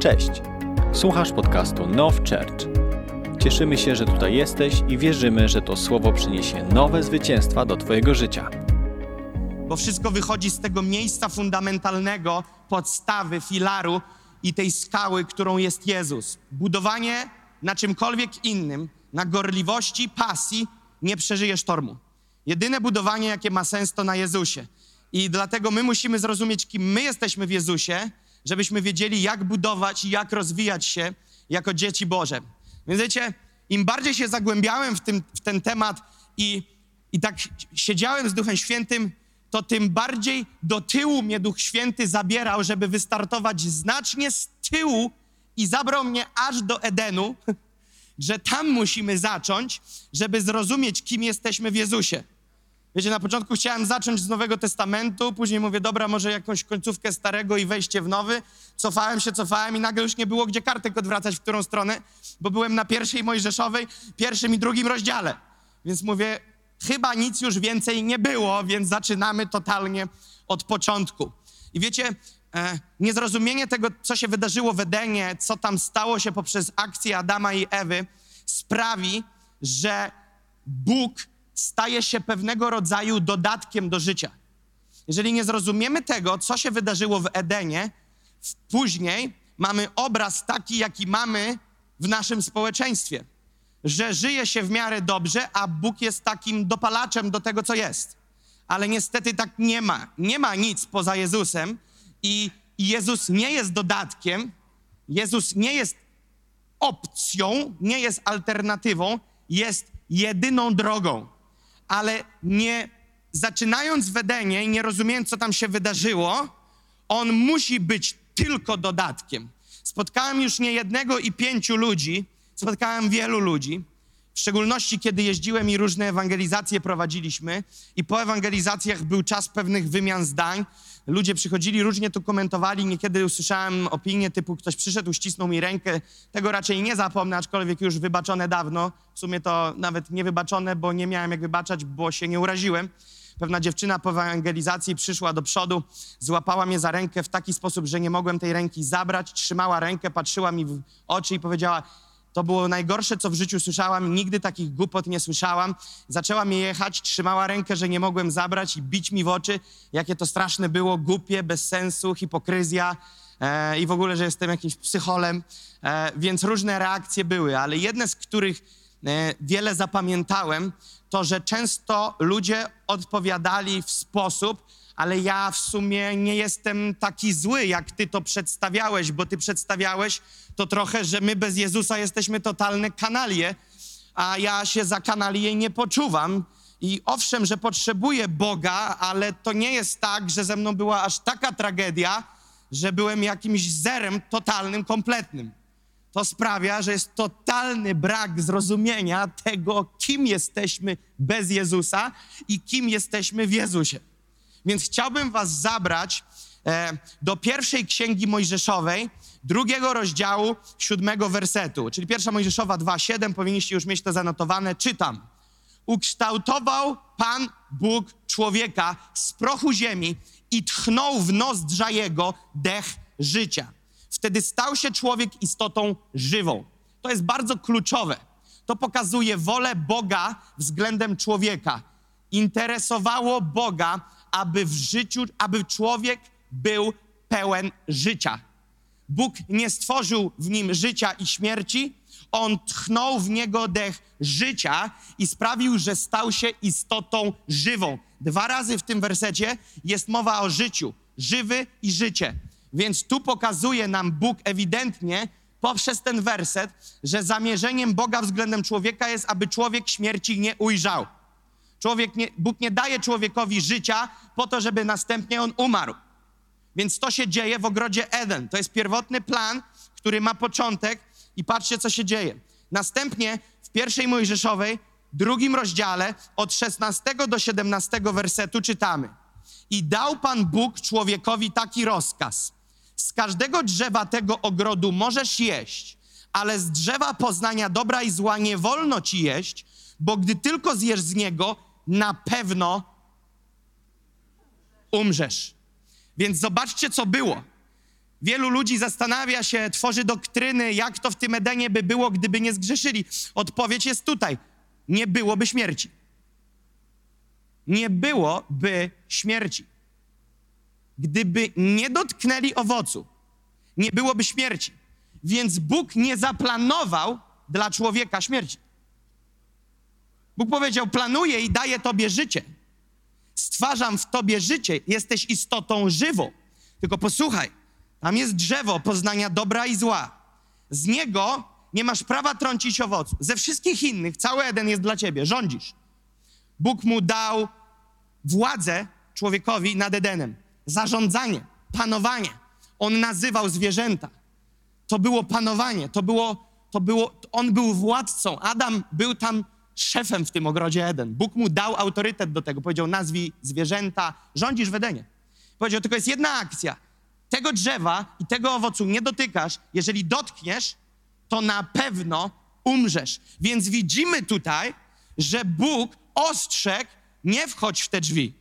Cześć! Słuchasz podcastu Now Church. Cieszymy się, że tutaj jesteś i wierzymy, że to słowo przyniesie nowe zwycięstwa do Twojego życia. bo wszystko wychodzi z tego miejsca fundamentalnego, podstawy, filaru i tej skały, którą jest Jezus. Budowanie na czymkolwiek innym, na gorliwości, pasji, nie przeżyje sztormu. Jedyne budowanie, jakie ma sens, to na Jezusie. I dlatego my musimy zrozumieć, kim my jesteśmy w Jezusie, żebyśmy wiedzieli, jak budować i jak rozwijać się jako dzieci Boże. Więc wiecie, im bardziej się zagłębiałem w, tym, w ten temat i, i tak siedziałem z Duchem Świętym, to tym bardziej do tyłu mnie Duch Święty zabierał, żeby wystartować znacznie z tyłu i zabrał mnie aż do Edenu, że tam musimy zacząć, żeby zrozumieć, kim jesteśmy w Jezusie. Wiecie, na początku chciałem zacząć z Nowego Testamentu, później mówię, dobra, może jakąś końcówkę starego i wejście w nowy. Cofałem się, cofałem i nagle już nie było gdzie kartek odwracać w którą stronę, bo byłem na pierwszej Mojżeszowej, pierwszym i drugim rozdziale. Więc mówię, chyba nic już więcej nie było, więc zaczynamy totalnie od początku. I wiecie, e, niezrozumienie tego, co się wydarzyło w Edenie, co tam stało się poprzez akcję Adama i Ewy, sprawi, że Bóg staje się pewnego rodzaju dodatkiem do życia. Jeżeli nie zrozumiemy tego, co się wydarzyło w Edenie, później mamy obraz taki, jaki mamy w naszym społeczeństwie. Że żyje się w miarę dobrze, a Bóg jest takim dopalaczem do tego, co jest. Ale niestety tak nie ma. Nie ma nic poza Jezusem i Jezus nie jest dodatkiem, Jezus nie jest opcją, nie jest alternatywą, jest jedyną drogą. Ale nie zaczynając w Edenie i nie rozumiejąc, co tam się wydarzyło, on musi być tylko dodatkiem. Spotkałem już nie jednego i pięciu ludzi, spotkałem wielu ludzi, w szczególności kiedy jeździłem i różne ewangelizacje prowadziliśmy, i po ewangelizacjach był czas pewnych wymian zdań. Ludzie przychodzili, różnie to komentowali. Niekiedy usłyszałem opinie typu: ktoś przyszedł, uścisnął mi rękę. Tego raczej nie zapomnę, aczkolwiek już wybaczone dawno. W sumie to nawet nie wybaczone, bo nie miałem jak wybaczać, bo się nie uraziłem. Pewna dziewczyna po ewangelizacji przyszła do przodu, złapała mnie za rękę w taki sposób, że nie mogłem tej ręki zabrać. Trzymała rękę, patrzyła mi w oczy i powiedziała: to było najgorsze, co w życiu słyszałam. Nigdy takich głupot nie słyszałam. Zaczęła mnie jechać, trzymała rękę, że nie mogłem zabrać i bić mi w oczy, jakie to straszne było, głupie, bez sensu, hipokryzja e, i w ogóle, że jestem jakimś psycholem. E, więc różne reakcje były, ale jedne z których e, wiele zapamiętałem, to że często ludzie odpowiadali w sposób, ale ja w sumie nie jestem taki zły, jak ty to przedstawiałeś, bo ty przedstawiałeś to trochę, że my bez Jezusa jesteśmy totalne kanalie, a ja się za kanalię nie poczuwam. I owszem, że potrzebuję Boga, ale to nie jest tak, że ze mną była aż taka tragedia, że byłem jakimś zerem totalnym, kompletnym. To sprawia, że jest totalny brak zrozumienia tego, kim jesteśmy bez Jezusa i kim jesteśmy w Jezusie. Więc chciałbym was zabrać e, do pierwszej księgi Mojżeszowej, drugiego rozdziału, siódmego wersetu. Czyli pierwsza Mojżeszowa 2,7, powinniście już mieć to zanotowane. Czytam. Ukształtował Pan Bóg człowieka z prochu ziemi i tchnął w nozdrza jego dech życia. Wtedy stał się człowiek istotą żywą. To jest bardzo kluczowe. To pokazuje wolę Boga względem człowieka. Interesowało Boga, aby w życiu, aby człowiek był pełen życia. Bóg nie stworzył w nim życia i śmierci, on tchnął w niego dech życia i sprawił, że stał się istotą żywą. Dwa razy w tym wersecie jest mowa o życiu, żywy i życie. Więc tu pokazuje nam Bóg ewidentnie poprzez ten werset, że zamierzeniem Boga względem człowieka jest, aby człowiek śmierci nie ujrzał. Człowiek nie, Bóg nie daje człowiekowi życia po to, żeby następnie on umarł. Więc to się dzieje w ogrodzie Eden. To jest pierwotny plan, który ma początek i patrzcie, co się dzieje. Następnie w pierwszej Mojżeszowej, drugim rozdziale, od 16 do 17 wersetu czytamy. I dał Pan Bóg człowiekowi taki rozkaz. Z każdego drzewa tego ogrodu możesz jeść, ale z drzewa poznania dobra i zła nie wolno ci jeść, bo gdy tylko zjesz z niego, na pewno umrzesz. Więc zobaczcie, co było. Wielu ludzi zastanawia się, tworzy doktryny, jak to w tym Edenie by było, gdyby nie zgrzeszyli. Odpowiedź jest tutaj. Nie byłoby śmierci. Nie byłoby śmierci. Gdyby nie dotknęli owocu, nie byłoby śmierci. Więc Bóg nie zaplanował dla człowieka śmierci. Bóg powiedział: Planuję i daję tobie życie. Stwarzam w tobie życie, jesteś istotą żywą. Tylko posłuchaj, tam jest drzewo poznania dobra i zła. Z niego nie masz prawa trącić owocu. Ze wszystkich innych, cały Eden jest dla ciebie, rządzisz. Bóg mu dał władzę człowiekowi nad Edenem, zarządzanie, panowanie. On nazywał zwierzęta. To było panowanie, to było, to było, on był władcą. Adam był tam szefem w tym ogrodzie Eden. Bóg mu dał autorytet do tego. Powiedział, nazwij zwierzęta, rządzisz w Edenie. Powiedział, tylko jest jedna akcja. Tego drzewa i tego owocu nie dotykasz. Jeżeli dotkniesz, to na pewno umrzesz. Więc widzimy tutaj, że Bóg ostrzegł, nie wchodź w te drzwi.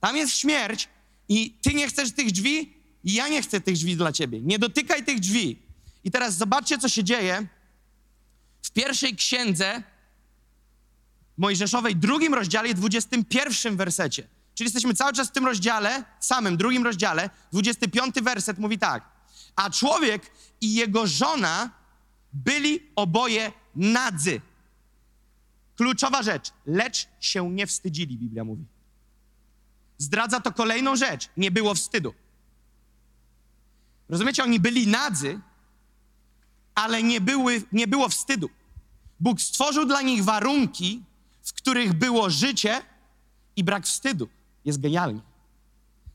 Tam jest śmierć i ty nie chcesz tych drzwi i ja nie chcę tych drzwi dla ciebie. Nie dotykaj tych drzwi. I teraz zobaczcie, co się dzieje w pierwszej księdze Mojżeszowej, drugim rozdziale, 21 wersecie. Czyli jesteśmy cały czas w tym rozdziale, samym drugim rozdziale, 25 werset mówi tak. A człowiek i jego żona byli oboje nadzy. Kluczowa rzecz, lecz się nie wstydzili, Biblia mówi. Zdradza to kolejną rzecz, nie było wstydu. Rozumiecie, oni byli nadzy, ale nie, były, nie było wstydu. Bóg stworzył dla nich warunki, w których było życie i brak wstydu. Jest genialnie.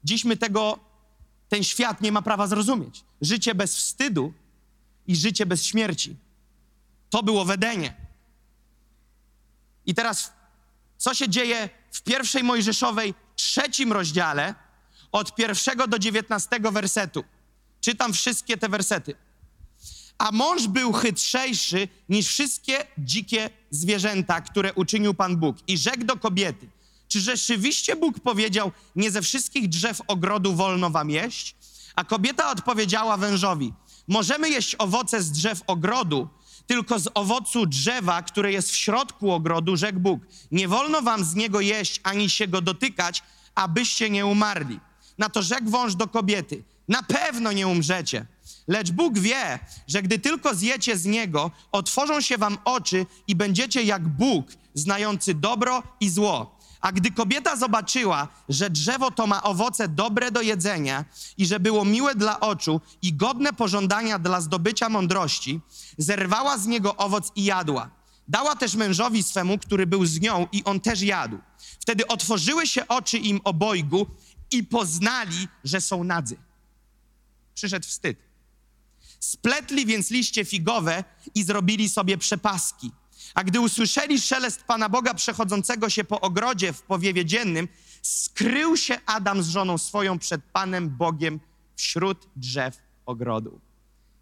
Dziś my tego, ten świat nie ma prawa zrozumieć. Życie bez wstydu i życie bez śmierci. To było w Edenie. I teraz, co się dzieje w pierwszej Mojżeszowej, trzecim rozdziale, od pierwszego do dziewiętnastego wersetu. Czytam wszystkie te wersety. A mąż był chytrzejszy niż wszystkie dzikie zwierzęta, które uczynił Pan Bóg. I rzekł do kobiety, czy rzeczywiście Bóg powiedział, nie ze wszystkich drzew ogrodu wolno wam jeść? A kobieta odpowiedziała wężowi, możemy jeść owoce z drzew ogrodu, tylko z owocu drzewa, które jest w środku ogrodu, rzekł Bóg. Nie wolno wam z niego jeść, ani się go dotykać, abyście nie umarli. Na to rzekł wąż do kobiety, na pewno nie umrzecie. Lecz Bóg wie, że gdy tylko zjecie z niego, otworzą się wam oczy i będziecie jak Bóg, znający dobro i zło. A gdy kobieta zobaczyła, że drzewo to ma owoce dobre do jedzenia i że było miłe dla oczu i godne pożądania dla zdobycia mądrości, zerwała z niego owoc i jadła. Dała też mężowi swemu, który był z nią, i on też jadł. Wtedy otworzyły się oczy im obojgu i poznali, że są nadzy. Przyszedł wstyd. Spletli więc liście figowe i zrobili sobie przepaski. A gdy usłyszeli szelest Pana Boga przechodzącego się po ogrodzie w powiewie dziennym, skrył się Adam z żoną swoją przed Panem Bogiem wśród drzew ogrodu.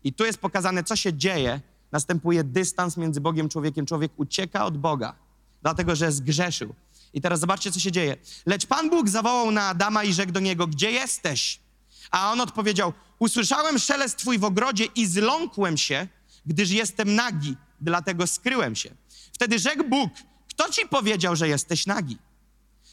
I tu jest pokazane, co się dzieje. Następuje dystans między Bogiem a człowiekiem. Człowiek ucieka od Boga, dlatego że zgrzeszył. I teraz zobaczcie, co się dzieje. Lecz Pan Bóg zawołał na Adama i rzekł do niego: Gdzie jesteś? A on odpowiedział: Usłyszałem szelest twój w ogrodzie i zląkłem się, gdyż jestem nagi, dlatego skryłem się. Wtedy rzekł Bóg: Kto ci powiedział, że jesteś nagi?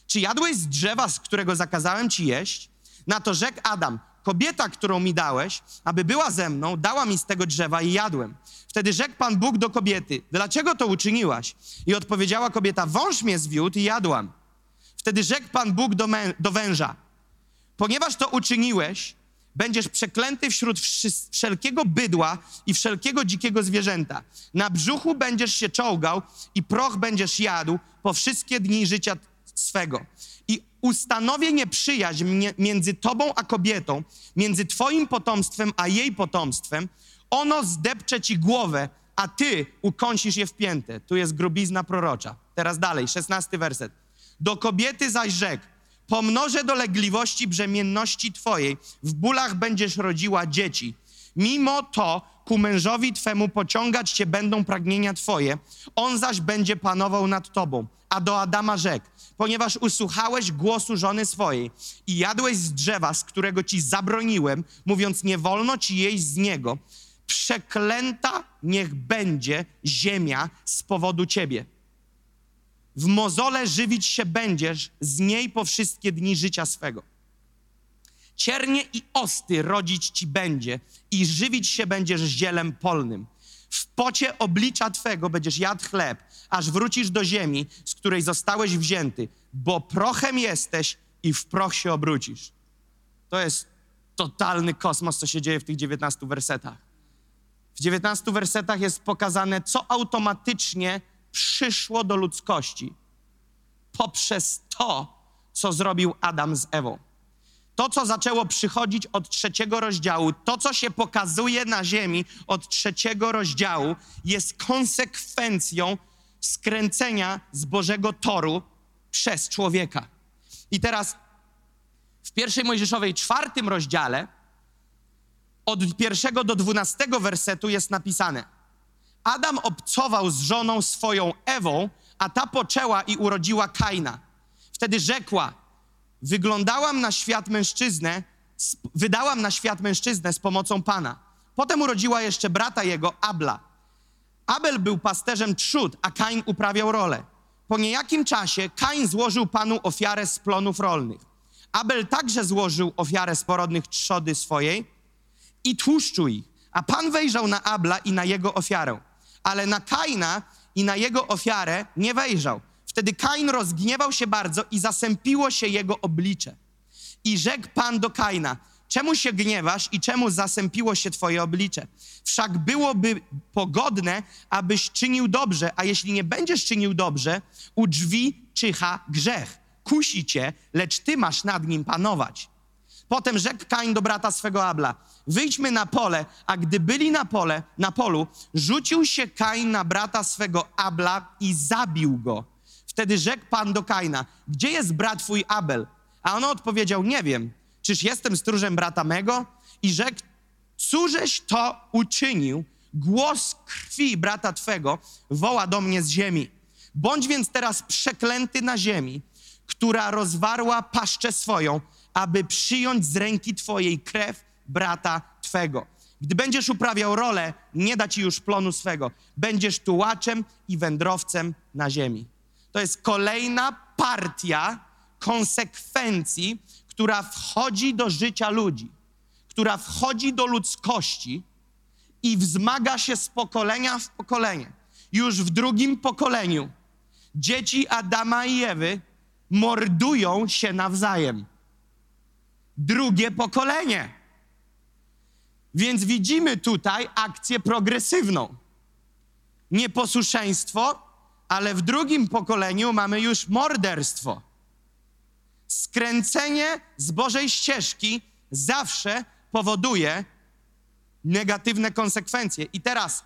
Czy jadłeś z drzewa, z którego zakazałem ci jeść? Na to rzekł Adam: Kobieta, którą mi dałeś, aby była ze mną, dała mi z tego drzewa i jadłem. Wtedy rzekł Pan Bóg do kobiety: Dlaczego to uczyniłaś? I odpowiedziała kobieta: Wąż mnie zwiódł i jadłam. Wtedy rzekł Pan Bóg do, do węża: Ponieważ to uczyniłeś, będziesz przeklęty wśród wszelkiego bydła i wszelkiego dzikiego zwierzęta. Na brzuchu będziesz się czołgał i proch będziesz jadł po wszystkie dni życia swego. I ustanowię nieprzyjaźń między tobą a kobietą, między twoim potomstwem a jej potomstwem. Ono zdepcze ci głowę, a ty ukąsisz je w piętę. Tu jest grubizna prorocza. Teraz dalej, szesnasty werset. Do kobiety zaś rzekł, Pomnożę dolegliwości brzemienności Twojej, w bólach będziesz rodziła dzieci. Mimo to ku mężowi twemu pociągać cię będą pragnienia twoje, on zaś będzie panował nad tobą. A do Adama rzekł, ponieważ usłuchałeś głosu żony swojej i jadłeś z drzewa, z którego ci zabroniłem, mówiąc, nie wolno ci jeść z niego, przeklęta niech będzie ziemia z powodu ciebie. W mozole żywić się będziesz z niej po wszystkie dni życia swego. Ciernie i osty rodzić ci będzie i żywić się będziesz zielem polnym. W pocie oblicza Twego będziesz jadł chleb, aż wrócisz do ziemi, z której zostałeś wzięty, bo prochem jesteś i w proch się obrócisz. To jest totalny kosmos, co się dzieje w tych 19 wersetach. W 19 wersetach jest pokazane, co automatycznie przyszło do ludzkości poprzez to, co zrobił Adam z Ewą. To, co zaczęło przychodzić od trzeciego rozdziału, to, co się pokazuje na ziemi od trzeciego rozdziału, jest konsekwencją skręcenia z Bożego toru przez człowieka. I teraz w pierwszej Mojżeszowej czwartym rozdziale od pierwszego do dwunastego wersetu jest napisane Adam obcował z żoną swoją Ewą, a ta poczęła i urodziła Kaina. Wtedy rzekła, wyglądałam na świat mężczyznę, wydałam na świat mężczyznę z pomocą Pana. Potem urodziła jeszcze brata jego, Abla. Abel był pasterzem trzód, a Kain uprawiał rolę. Po niejakim czasie Kain złożył Panu ofiarę z plonów rolnych. Abel także złożył ofiarę z porodnych trzody swojej i tłuszczu ich. A Pan wejrzał na Abla i na jego ofiarę, ale na Kaina i na jego ofiarę nie wejrzał. Wtedy Kain rozgniewał się bardzo i zasępiło się jego oblicze. I rzekł Pan do Kaina, czemu się gniewasz i czemu zasępiło się twoje oblicze? Wszak byłoby pogodne, abyś czynił dobrze, a jeśli nie będziesz czynił dobrze, u drzwi czyha grzech. Kusi cię, lecz ty masz nad nim panować. Potem rzekł Kain do brata swego Abla, wyjdźmy na pole, a gdy byli na pole, na polu, rzucił się Kain na brata swego Abla i zabił go. Wtedy rzekł Pan do Kaina, gdzie jest brat twój Abel? A on odpowiedział, nie wiem, czyż jestem stróżem brata mego? I rzekł, cóżeś to uczynił? Głos krwi brata twego woła do mnie z ziemi. Bądź więc teraz przeklęty na ziemi, która rozwarła paszczę swoją, aby przyjąć z ręki twojej krew brata twego. Gdy będziesz uprawiał rolę, nie da ci już plonu swego. Będziesz tułaczem i wędrowcem na ziemi. To jest kolejna partia konsekwencji, która wchodzi do życia ludzi, która wchodzi do ludzkości i wzmaga się z pokolenia w pokolenie. Już w drugim pokoleniu dzieci Adama i Ewy mordują się nawzajem. Drugie pokolenie. Więc widzimy tutaj akcję progresywną. Nieposłuszeństwo ale w drugim pokoleniu mamy już morderstwo. Skręcenie z Bożej ścieżki zawsze powoduje negatywne konsekwencje. I teraz,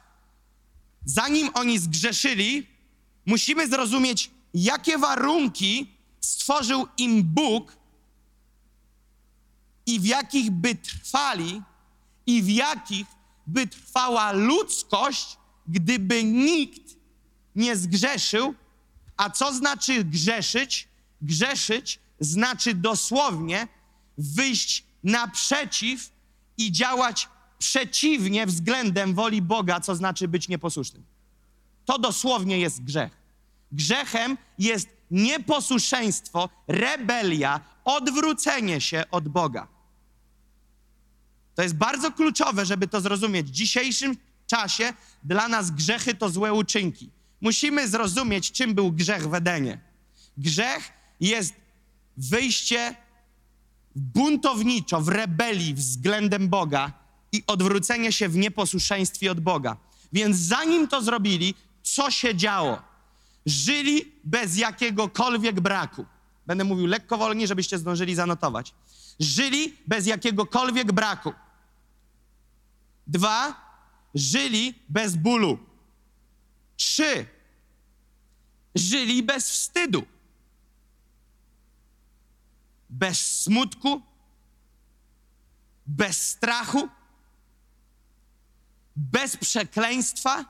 zanim oni zgrzeszyli, musimy zrozumieć, jakie warunki stworzył im Bóg i w jakich by trwali, i w jakich by trwała ludzkość, gdyby nikt nie zgrzeszył. A co znaczy grzeszyć? Grzeszyć znaczy dosłownie wyjść naprzeciw i działać przeciwnie względem woli Boga, co znaczy być nieposłusznym. To dosłownie jest grzech. Grzechem jest nieposłuszeństwo, rebelia, odwrócenie się od Boga. To jest bardzo kluczowe, żeby to zrozumieć. W dzisiejszym czasie dla nas grzechy to złe uczynki. Musimy zrozumieć, czym był grzech w Edenie. Grzech jest wyjście buntowniczo, w rebelii względem Boga i odwrócenie się w nieposłuszeństwie od Boga. Więc zanim to zrobili, co się działo? Żyli bez jakiegokolwiek braku. Będę mówił lekko wolniej, żebyście zdążyli zanotować. Żyli bez jakiegokolwiek braku. Dwa, żyli bez bólu. Trzy, żyli bez wstydu, bez smutku, bez strachu, bez przekleństwa,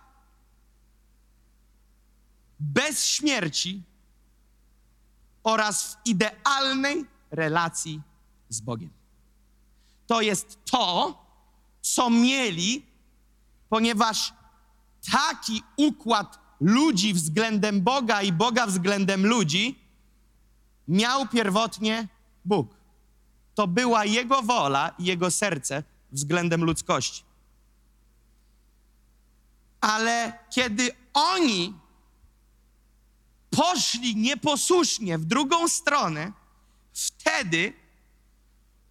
bez śmierci. Oraz w idealnej relacji z Bogiem. To jest to, co mieli, ponieważ taki układ ludzi względem Boga i Boga względem ludzi miał pierwotnie Bóg. To była Jego wola i Jego serce względem ludzkości. Ale kiedy oni poszli nieposłusznie w drugą stronę, wtedy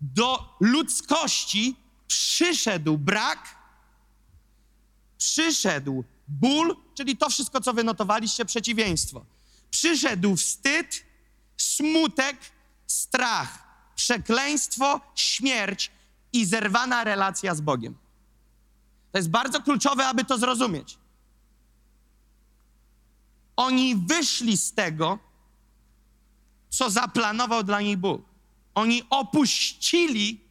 do ludzkości przyszedł brak, przyszedł ból, czyli to wszystko, co wynotowaliście, przeciwieństwo. Przyszedł wstyd, smutek, strach, przekleństwo, śmierć i zerwana relacja z Bogiem. To jest bardzo kluczowe, aby to zrozumieć. Oni wyszli z tego, co zaplanował dla nich Bóg. Oni opuścili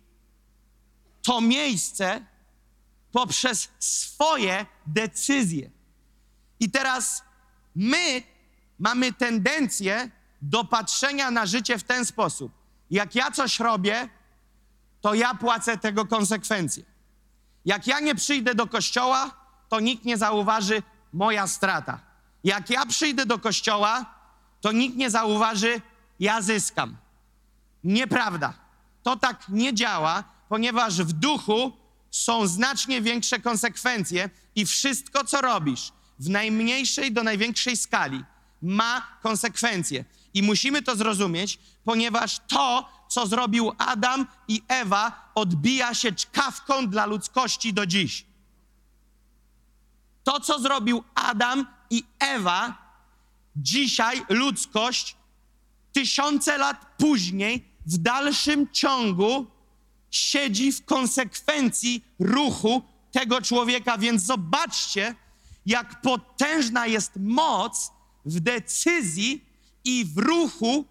to miejsce poprzez swoje decyzje. I teraz my mamy tendencję do patrzenia na życie w ten sposób. Jak ja coś robię, to ja płacę tego konsekwencje. Jak ja nie przyjdę do kościoła, to nikt nie zauważy moja strata. Jak ja przyjdę do kościoła, to nikt nie zauważy, ja zyskam. Nieprawda. To tak nie działa, ponieważ w duchu są znacznie większe konsekwencje i wszystko, co robisz w najmniejszej do największej skali, ma konsekwencje. I musimy to zrozumieć, ponieważ to, co zrobił Adam i Ewa, odbija się czkawką dla ludzkości do dziś. To, co zrobił Adam i Ewa, dzisiaj ludzkość, tysiące lat później, w dalszym ciągu siedzi w konsekwencji ruchu tego człowieka. Więc zobaczcie, jak potężna jest moc w decyzji i w ruchu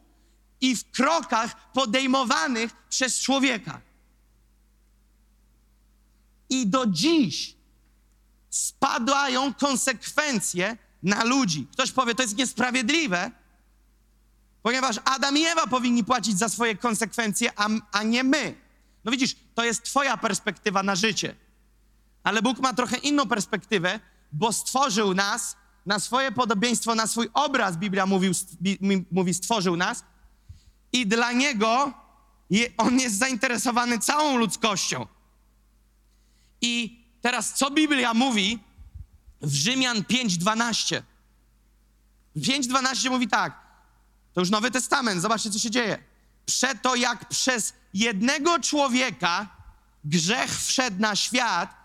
i w krokach podejmowanych przez człowieka. I do dziś spadają konsekwencje na ludzi. Ktoś powie, to jest niesprawiedliwe, ponieważ Adam i Ewa powinni płacić za swoje konsekwencje, a, a nie my. No widzisz, to jest Twoja perspektywa na życie. Ale Bóg ma trochę inną perspektywę, bo stworzył nas na swoje podobieństwo, na swój obraz, Biblia mówił, mówi, stworzył nas. I dla Niego je, On jest zainteresowany całą ludzkością. I teraz, co Biblia mówi w Rzymian 5:12? 5:12 mówi tak. To już Nowy Testament, zobaczcie, co się dzieje. Przeto jak przez jednego człowieka grzech wszedł na świat,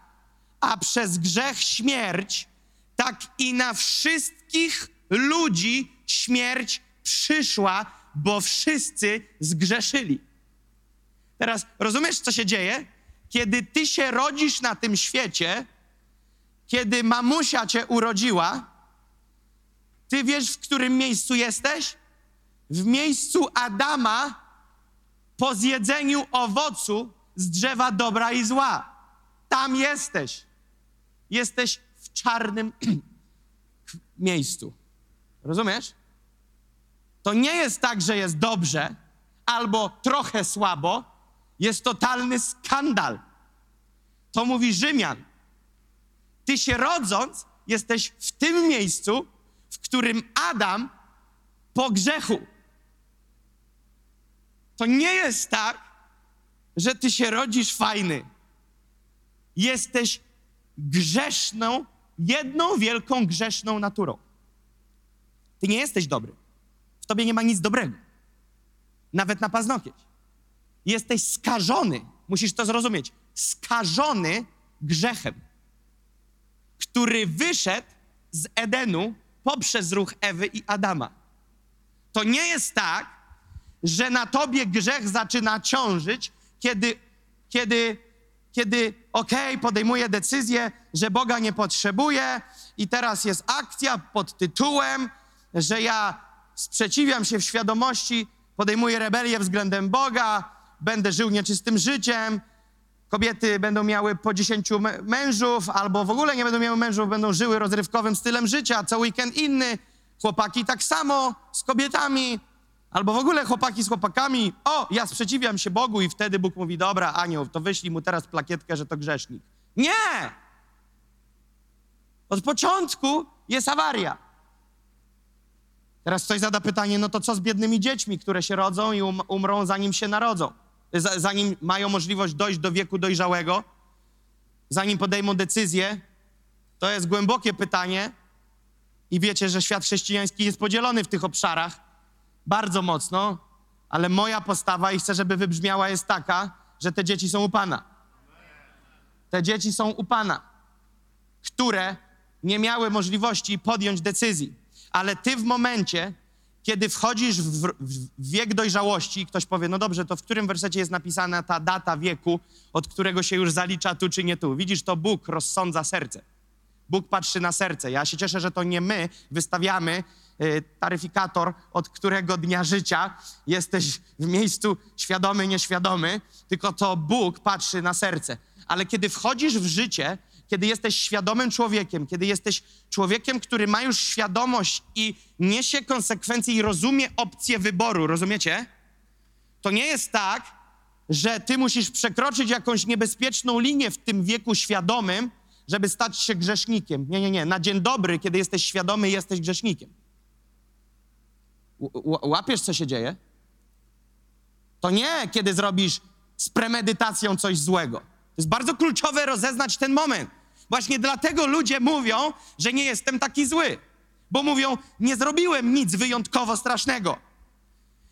a przez grzech śmierć, tak i na wszystkich ludzi śmierć przyszła, bo wszyscy zgrzeszyli. Teraz rozumiesz, co się dzieje? Kiedy ty się rodzisz na tym świecie, kiedy mamusia cię urodziła, ty wiesz, w którym miejscu jesteś? W miejscu Adama po zjedzeniu owocu z drzewa dobra i zła. Tam jesteś. Jesteś w czarnym miejscu. Rozumiesz? To nie jest tak, że jest dobrze albo trochę słabo. Jest totalny skandal. To mówi Rzymian. Ty się rodząc, jesteś w tym miejscu, w którym Adam po grzechu. To nie jest tak, że ty się rodzisz fajny. Jesteś grzeszną, jedną wielką grzeszną naturą. Ty nie jesteś dobry. W tobie nie ma nic dobrego. Nawet na paznokieć. Jesteś skażony, musisz to zrozumieć, skażony grzechem, który wyszedł z Edenu poprzez ruch Ewy i Adama. To nie jest tak, że na tobie grzech zaczyna ciążyć, kiedy, kiedy kiedy okej, okay, podejmuję decyzję, że Boga nie potrzebuję i teraz jest akcja pod tytułem, że ja sprzeciwiam się w świadomości, podejmuję rebelię względem Boga, będę żył nieczystym życiem kobiety będą miały po 10 mę- mężów, albo w ogóle nie będą miały mężów, będą żyły rozrywkowym stylem życia, co weekend inny. Chłopaki tak samo z kobietami, albo w ogóle chłopaki z chłopakami. O, ja sprzeciwiam się Bogu i wtedy Bóg mówi, dobra, anioł, to wyślij mu teraz plakietkę, że to grzesznik. Nie! Od początku jest awaria. Teraz ktoś zada pytanie, no to co z biednymi dziećmi, które się rodzą i um, umrą zanim się narodzą? Zanim mają możliwość dojść do wieku dojrzałego, zanim podejmą decyzję? To jest głębokie pytanie i wiecie, że świat chrześcijański jest podzielony w tych obszarach bardzo mocno, ale moja postawa i chcę, żeby wybrzmiała jest taka, że te dzieci są u Pana. Te dzieci są u Pana, które nie miały możliwości podjąć decyzji. Ale ty w momencie, kiedy wchodzisz w, w, wiek dojrzałości, ktoś powie, no dobrze, to w którym wersecie jest napisana ta data wieku, od którego się już zalicza tu czy nie tu? Widzisz, to Bóg rozsądza serce. Bóg patrzy na serce. Ja się cieszę, że to nie my wystawiamy taryfikator, od którego dnia życia jesteś w miejscu świadomy, nieświadomy, tylko to Bóg patrzy na serce. Ale kiedy wchodzisz w życie, kiedy jesteś świadomym człowiekiem, kiedy jesteś człowiekiem, który ma już świadomość i niesie konsekwencje i rozumie opcję wyboru, rozumiecie? To nie jest tak, że ty musisz przekroczyć jakąś niebezpieczną linię w tym wieku świadomym, żeby stać się grzesznikiem. Nie, nie, nie. Na dzień dobry, kiedy jesteś świadomy, jesteś grzesznikiem. Łapiesz, co się dzieje? To nie, kiedy zrobisz z premedytacją coś złego. To jest bardzo kluczowe rozeznać ten moment. Właśnie dlatego ludzie mówią, że nie jestem taki zły. Bo mówią, nie zrobiłem nic wyjątkowo strasznego.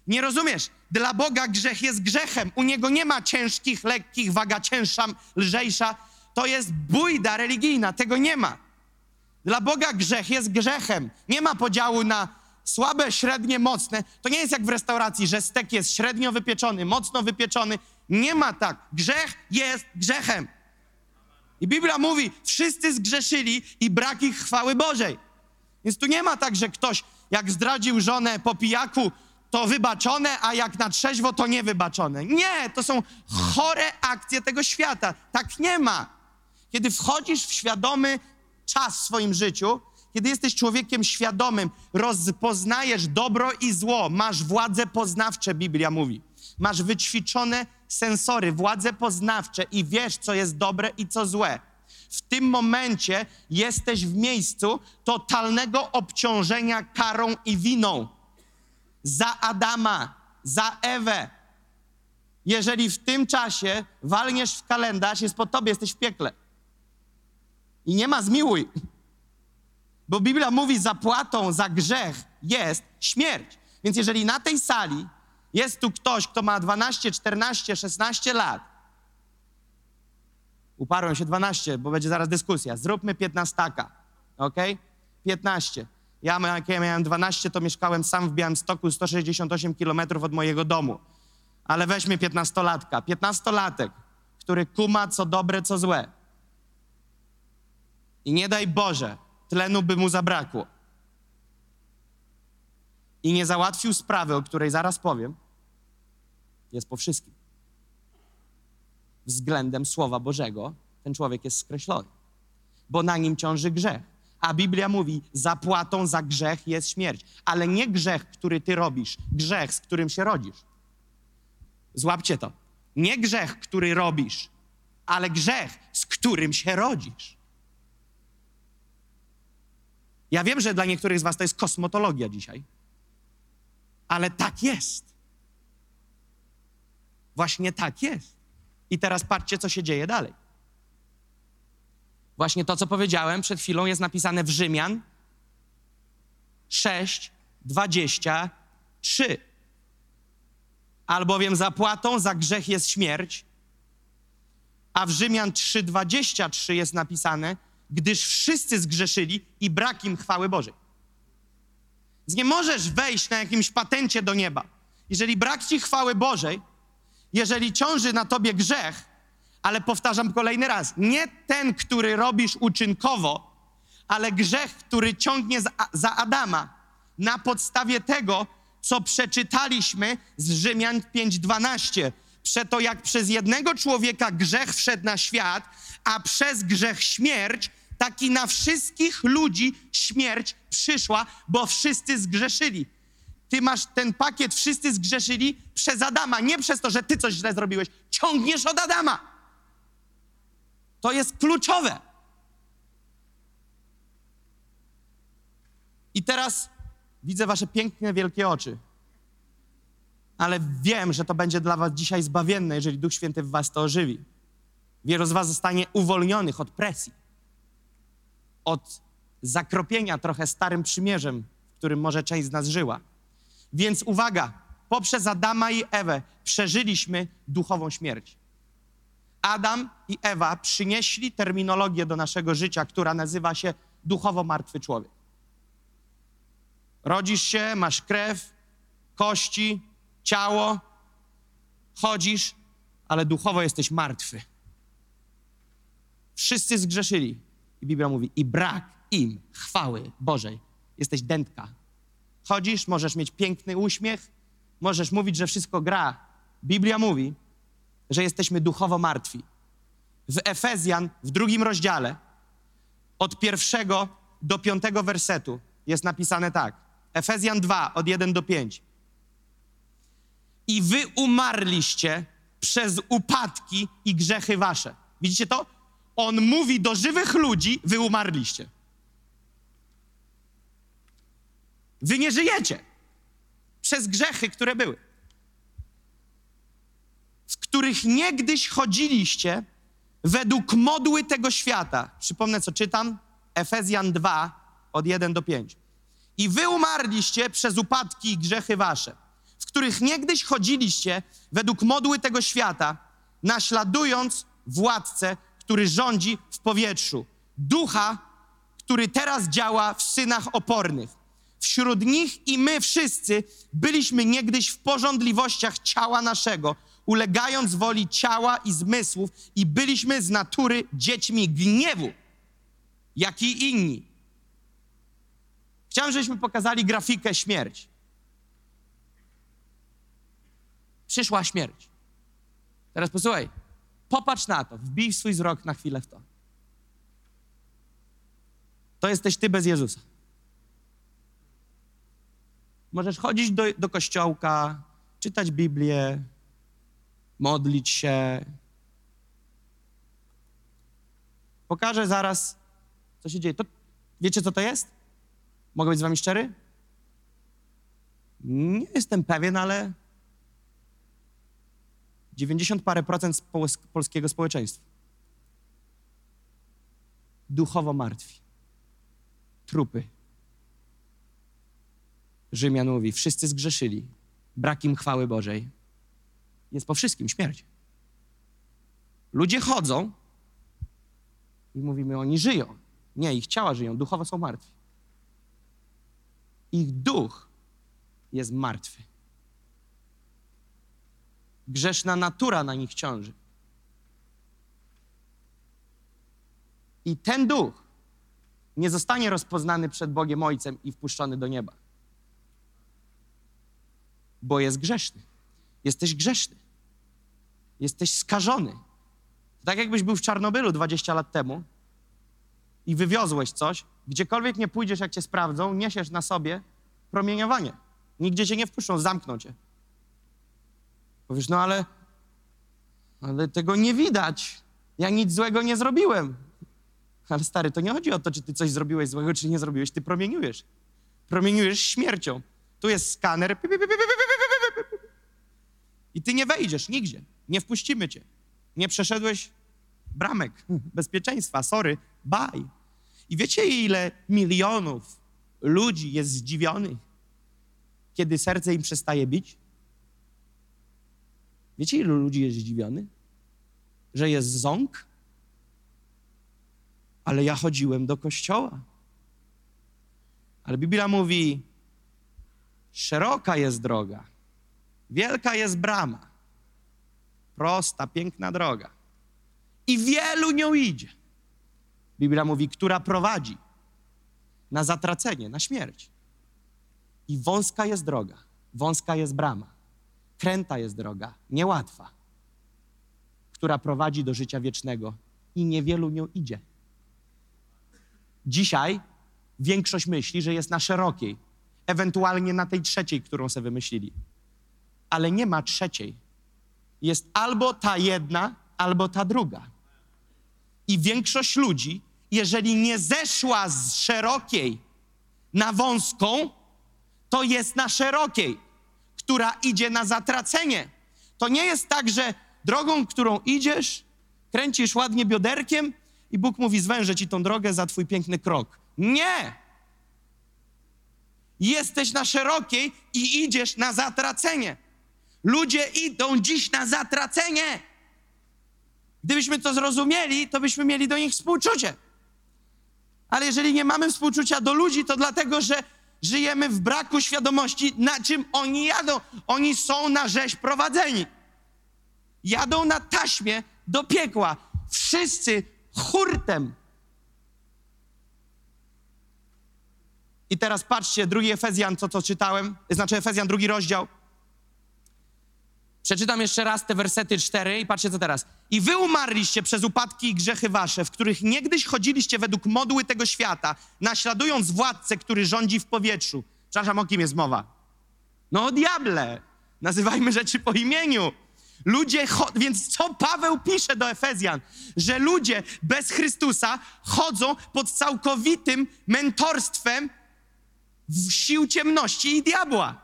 Nie rozumiesz? Dla Boga grzech jest grzechem. U Niego nie ma ciężkich, lekkich, waga cięższa, lżejsza. To jest bójda religijna. Tego nie ma. Dla Boga grzech jest grzechem. Nie ma podziału na słabe, średnie, mocne. To nie jest jak w restauracji, że stek jest średnio wypieczony, mocno wypieczony. Nie ma tak. Grzech jest grzechem. I Biblia mówi, wszyscy zgrzeszyli i brak ich chwały Bożej. Więc tu nie ma tak, że ktoś jak zdradził żonę po pijaku, to wybaczone, a jak na trzeźwo, to niewybaczone. Nie, to są chore akcje tego świata. Tak nie ma. Kiedy wchodzisz w świadomy czas w swoim życiu, kiedy jesteś człowiekiem świadomym, rozpoznajesz dobro i zło, masz władze poznawcze, Biblia mówi. Masz wyćwiczone sensory, władze poznawcze i wiesz, co jest dobre i co złe. W tym momencie jesteś w miejscu totalnego obciążenia karą i winą za Adama, za Ewę. Jeżeli w tym czasie walniesz w kalendarz, jest po tobie, jesteś w piekle. I nie ma zmiłuj. Bo Biblia mówi, zapłatą za grzech jest śmierć. Więc jeżeli na tej sali jest tu ktoś, kto ma 12, 14, 16 lat, uparłem się 12, bo będzie zaraz dyskusja, zróbmy 15, ok? 15. Ja, jak ja miałem 12, to mieszkałem sam w Białymstoku, 168 kilometrów od mojego domu. Ale weźmy 15-latka. 15-latek, który kuma co dobre, co złe. I nie daj Boże, tlenu by mu zabrakło. I nie załatwił sprawy, o której zaraz powiem, jest po wszystkim. Względem Słowa Bożego ten człowiek jest skreślony, bo na nim ciąży grzech. A Biblia mówi, zapłatą za grzech jest śmierć. Ale nie grzech, który ty robisz, grzech, z którym się rodzisz. Złapcie to. Nie grzech, który robisz, ale grzech, z którym się rodzisz. Ja wiem, że dla niektórych z Was to jest kosmotologia dzisiaj, ale tak jest. Właśnie tak jest. I teraz patrzcie, co się dzieje dalej. Właśnie to, co powiedziałem przed chwilą, jest napisane w Rzymian 6, 23. Albowiem zapłatą za grzech jest śmierć, a w Rzymian 3:23 jest napisane, gdyż wszyscy zgrzeszyli i brak im chwały Bożej. Więc nie możesz wejść na jakimś patencie do nieba. Jeżeli brak ci chwały Bożej, jeżeli ciąży na tobie grzech, ale powtarzam kolejny raz, nie ten, który robisz uczynkowo, ale grzech, który ciągnie za, Adama na podstawie tego, co przeczytaliśmy z Rzymian 5:12. Przeto jak przez jednego człowieka grzech wszedł na świat, a przez grzech śmierć, tak i na wszystkich ludzi śmierć przyszła, bo wszyscy zgrzeszyli. Ty masz ten pakiet, wszyscy zgrzeszyli przez Adama, nie przez to, że ty coś źle zrobiłeś. Ciągniesz od Adama. To jest kluczowe. I teraz widzę wasze piękne, wielkie oczy. Ale wiem, że to będzie dla was dzisiaj zbawienne, jeżeli Duch Święty w was to ożywi. Wielu z was zostanie uwolnionych od presji, od zakropienia trochę starym przymierzem, w którym może część z nas żyła. Więc uwaga, poprzez Adama i Ewę przeżyliśmy duchową śmierć. Adam i Ewa przynieśli terminologię do naszego życia, która nazywa się duchowo martwy człowiek. Rodzisz się, masz krew, kości, ciało, chodzisz, ale duchowo jesteś martwy. Wszyscy zgrzeszyli. I Biblia mówi, i brak im chwały Bożej. Jesteś dętka. Chodzisz, możesz mieć piękny uśmiech, możesz mówić, że wszystko gra. Biblia mówi, że jesteśmy duchowo martwi. W Efezjan, w drugim rozdziale, od pierwszego do piątego wersetu jest napisane tak. Efezjan 2, od 1 do 5. I wy umarliście przez upadki i grzechy wasze. Widzicie to? On mówi do żywych ludzi, wy umarliście. Wy nie żyjecie przez grzechy, które były, w których niegdyś chodziliście według modły tego świata. Przypomnę, co czytam. Efezjan 2, od 1 do 5. I wy umarliście przez upadki i grzechy wasze, w których niegdyś chodziliście według modły tego świata, naśladując władcę, który rządzi w powietrzu, ducha, który teraz działa w synach opornych. Wśród nich i my wszyscy byliśmy niegdyś w porządliwościach ciała naszego, ulegając woli ciała i zmysłów, i byliśmy z natury dziećmi gniewu, jak i inni. Chciałem, żebyśmy pokazali grafikę śmierć. Przyszła śmierć. Teraz posłuchaj, popatrz na to, wbij swój wzrok na chwilę w to. To jesteś ty bez Jezusa. Możesz chodzić do, do kościołka, czytać Biblię, modlić się. Pokażę zaraz, co się dzieje. To, wiecie, co to jest? Mogę być z wami szczery? Nie jestem pewien, ale 90 parę procent polskiego społeczeństwa. Duchowo martwi. Trupy. Rzymian mówi, wszyscy zgrzeszyli, brak im chwały Bożej. Jest po wszystkim śmierć. Ludzie chodzą i mówimy, oni żyją. Nie, ich ciała żyją, duchowo są martwi. Ich duch jest martwy. Grzeszna natura na nich ciąży. I ten duch nie zostanie rozpoznany przed Bogiem Ojcem i wpuszczony do nieba bo jest grzeszny. Jesteś grzeszny. Jesteś skażony. Tak jakbyś był w Czarnobylu 20 lat temu i wywiozłeś coś, gdziekolwiek nie pójdziesz, jak cię sprawdzą, niesiesz na sobie promieniowanie. Nigdzie cię nie wpuszczą, zamkną cię. Powiesz, no ale, ale tego nie widać. Ja nic złego nie zrobiłem. Ale stary, to nie chodzi o to, czy ty coś zrobiłeś złego, czy nie zrobiłeś. Ty promieniujesz. Promieniujesz śmiercią. Tu jest skaner. I ty nie wejdziesz nigdzie. Nie wpuścimy cię. Nie przeszedłeś bramek bezpieczeństwa. Sorry, bye. I wiecie, ile milionów ludzi jest zdziwionych, kiedy serce im przestaje bić? Wiecie, ilu ludzi jest zdziwiony? Że jest ząg? Ale ja chodziłem do kościoła. Ale Biblia mówi, Szeroka jest droga, wielka jest brama, prosta, piękna droga. I wielu nią idzie. Biblia mówi, która prowadzi na zatracenie, na śmierć. I wąska jest droga, wąska jest brama, kręta jest droga, niełatwa. która prowadzi do życia wiecznego i niewielu nią idzie. Dzisiaj większość myśli, że jest na szerokiej, ewentualnie na tej trzeciej, którą sobie wymyślili. Ale nie ma trzeciej. Jest albo ta jedna, albo ta druga. I większość ludzi, jeżeli nie zeszła z szerokiej na wąską, to jest na szerokiej, która idzie na zatracenie. To nie jest tak, że drogą, którą idziesz, kręcisz ładnie bioderkiem i Bóg mówi: zwężę ci tą drogę za twój piękny krok. Nie! Jesteś na szerokiej i idziesz na zatracenie. Ludzie idą dziś na zatracenie. Gdybyśmy to zrozumieli, to byśmy mieli do nich współczucie. Ale jeżeli nie mamy współczucia do ludzi, to dlatego, że żyjemy w braku świadomości, na czym oni jadą. Oni są na rzeź prowadzeni. Jadą na taśmie do piekła. Wszyscy hurtem. I teraz patrzcie, drugi Efezjan, co to czytałem, znaczy Efezjan, drugi rozdział. Przeczytam jeszcze raz te wersety cztery i patrzcie co teraz. I wy umarliście przez upadki i grzechy wasze, w których niegdyś chodziliście według modły tego świata, naśladując władcę, który rządzi w powietrzu. Przepraszam, o kim jest mowa? No o diable. Nazywajmy rzeczy po imieniu. Ludzie, więc co Paweł pisze do Efezjan? Że ludzie bez Chrystusa chodzą pod całkowitym mentorstwem sił ciemności i diabła.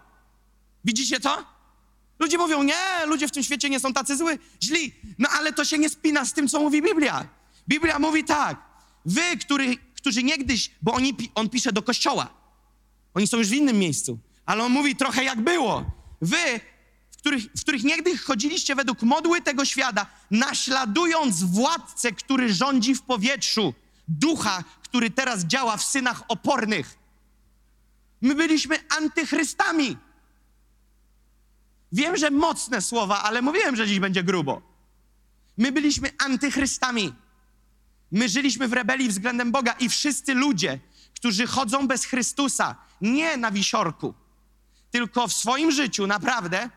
Widzicie to? Ludzie mówią, nie, ludzie w tym świecie nie są tacy zły, źli. No ale to się nie spina z tym, co mówi Biblia. Biblia mówi tak, wy, który, którzy niegdyś, bo oni, on pisze do kościoła, oni są już w innym miejscu, ale on mówi trochę jak było. Wy, w których, w których niegdyś chodziliście według modły tego świata, naśladując władcę, który rządzi w powietrzu, ducha, który teraz działa w synach opornych. My byliśmy antychrystami. Wiem, że mocne słowa, ale mówiłem, że dziś będzie grubo. My byliśmy antychrystami. My żyliśmy w rebelii względem Boga i wszyscy ludzie, którzy chodzą bez Chrystusa, nie na wisiorku, tylko w swoim życiu naprawdę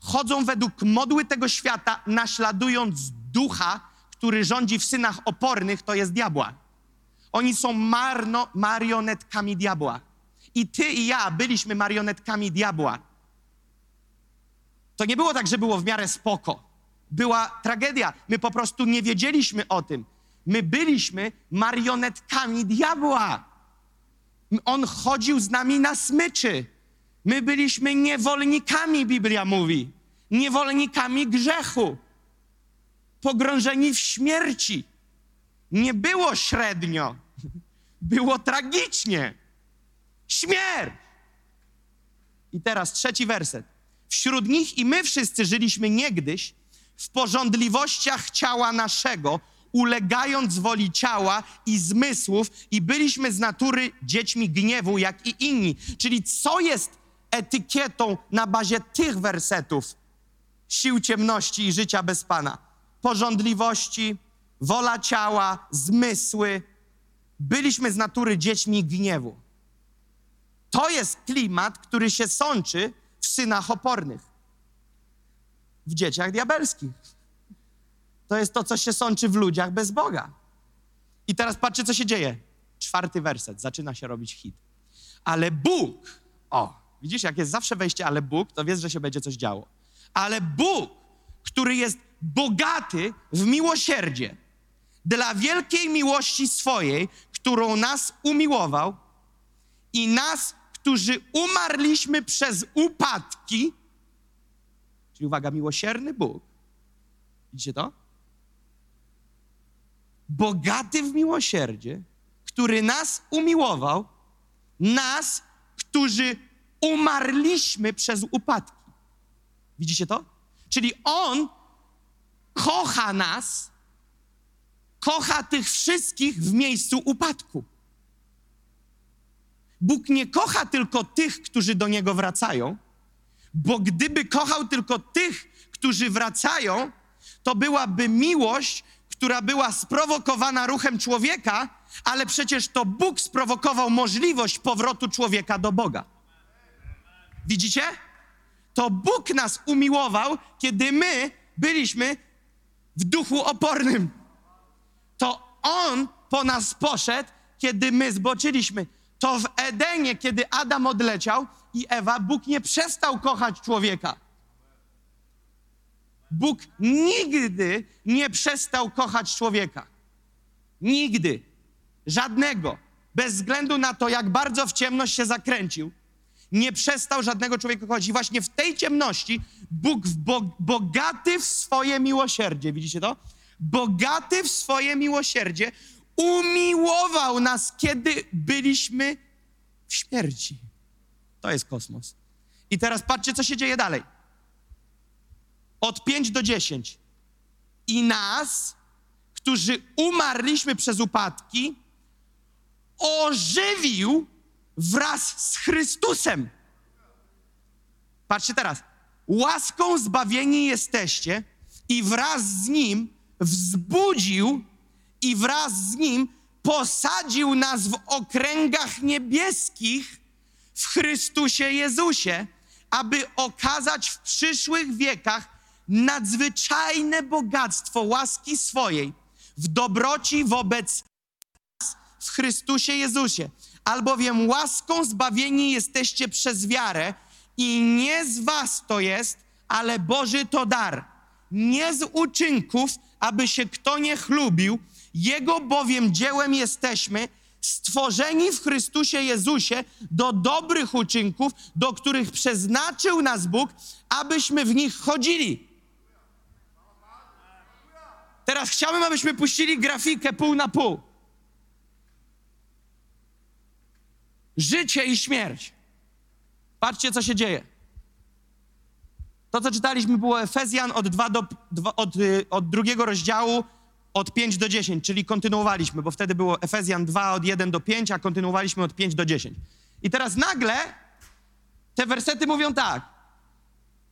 chodzą według modły tego świata, naśladując ducha, który rządzi w synach opornych, to jest diabła. Oni są marno, marionetkami diabła. I ty i ja byliśmy marionetkami diabła. To nie było tak, że było w miarę spoko. Była tragedia. My po prostu nie wiedzieliśmy o tym. My byliśmy marionetkami diabła. On chodził z nami na smyczy. My byliśmy niewolnikami, Biblia mówi. Niewolnikami grzechu. Pogrążeni w śmierci. Nie było średnio. Było tragicznie. Śmierć. I teraz trzeci werset. Wśród nich i my wszyscy żyliśmy niegdyś w porządliwościach ciała naszego, ulegając woli ciała i zmysłów, i byliśmy z natury dziećmi gniewu, jak i inni. Czyli co jest etykietą na bazie tych wersetów sił ciemności i życia bez Pana? Porządliwości, wola ciała, zmysły. Byliśmy z natury dziećmi gniewu. To jest klimat, który się sączy w synach opornych, w dzieciach diabelskich. To jest to, co się sączy w ludziach bez Boga. I teraz patrzcie, co się dzieje. Czwarty werset, zaczyna się robić hit. Ale Bóg, o, widzisz, jak jest zawsze wejście, ale Bóg, to wiesz, że się będzie coś działo. Ale Bóg, który jest bogaty w miłosierdzie, dla wielkiej miłości swojej, którą nas umiłował i nas którzy umarliśmy przez upadki, czyli uwaga, miłosierny Bóg. Widzicie to? Bogaty w miłosierdzie, który nas umiłował, nas, którzy umarliśmy przez upadki. Widzicie to? Czyli On kocha nas, kocha tych wszystkich w miejscu upadku. Bóg nie kocha tylko tych, którzy do Niego wracają, bo gdyby kochał tylko tych, którzy wracają, to byłaby miłość, która była sprowokowana ruchem człowieka, ale przecież to Bóg sprowokował możliwość powrotu człowieka do Boga. Widzicie? To Bóg nas umiłował, kiedy my byliśmy w duchu opornym. To On po nas poszedł, kiedy my zboczyliśmy. To w Edenie, kiedy Adam odleciał i Ewa, Bóg nie przestał kochać człowieka. Bóg nigdy nie przestał kochać człowieka. Nigdy. Żadnego. Bez względu na to, jak bardzo w ciemność się zakręcił, nie przestał żadnego człowieka kochać. I właśnie w tej ciemności Bóg bo bogaty w swoje miłosierdzie, widzicie to? Bogaty w swoje miłosierdzie umiłował nas, kiedy byliśmy w śmierci. To jest kosmos. I teraz patrzcie, co się dzieje dalej. Od 5 do 10. I nas, którzy umarliśmy przez upadki, ożywił wraz z Chrystusem. Patrzcie teraz. Łaską zbawieni jesteście i wraz z Nim wzbudził i wraz z Nim posadził nas w okręgach niebieskich w Chrystusie Jezusie, aby okazać w przyszłych wiekach nadzwyczajne bogactwo łaski swojej w dobroci wobec nas w Chrystusie Jezusie. Albowiem łaską zbawieni jesteście przez wiarę i nie z was to jest, ale Boży to dar. Nie z uczynków, aby się kto nie chlubił, Jego bowiem dziełem jesteśmy, stworzeni w Chrystusie Jezusie do dobrych uczynków, do których przeznaczył nas Bóg, abyśmy w nich chodzili. Teraz chciałbym, abyśmy puścili grafikę pół na pół. Życie i śmierć. Patrzcie, co się dzieje. To, co czytaliśmy, było Efezjan od, 2 do, 2, od, y, od drugiego rozdziału, od 5 do 10, czyli kontynuowaliśmy, bo wtedy było Efezjan 2 od 1 do 5, a kontynuowaliśmy od 5 do 10. I teraz nagle te wersety mówią tak,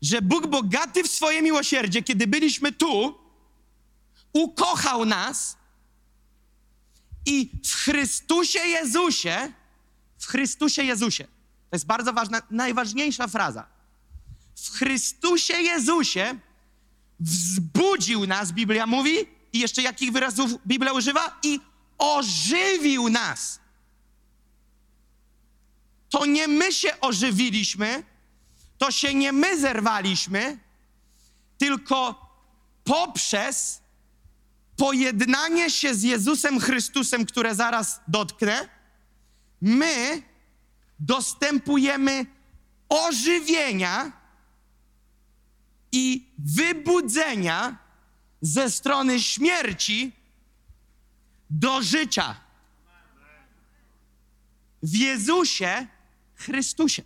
że Bóg bogaty w swoje miłosierdzie, kiedy byliśmy tu, ukochał nas i w Chrystusie Jezusie, w Chrystusie Jezusie, to jest bardzo ważna, najważniejsza fraza. W Chrystusie Jezusie wzbudził nas, Biblia mówi, i jeszcze jakich wyrazów Biblia używa? I ożywił nas. To nie my się ożywiliśmy, to się nie my zerwaliśmy, tylko poprzez pojednanie się z Jezusem Chrystusem, które zaraz dotknę, my dostępujemy ożywienia i wybudzenia ze strony śmierci do życia. W Jezusie Chrystusie.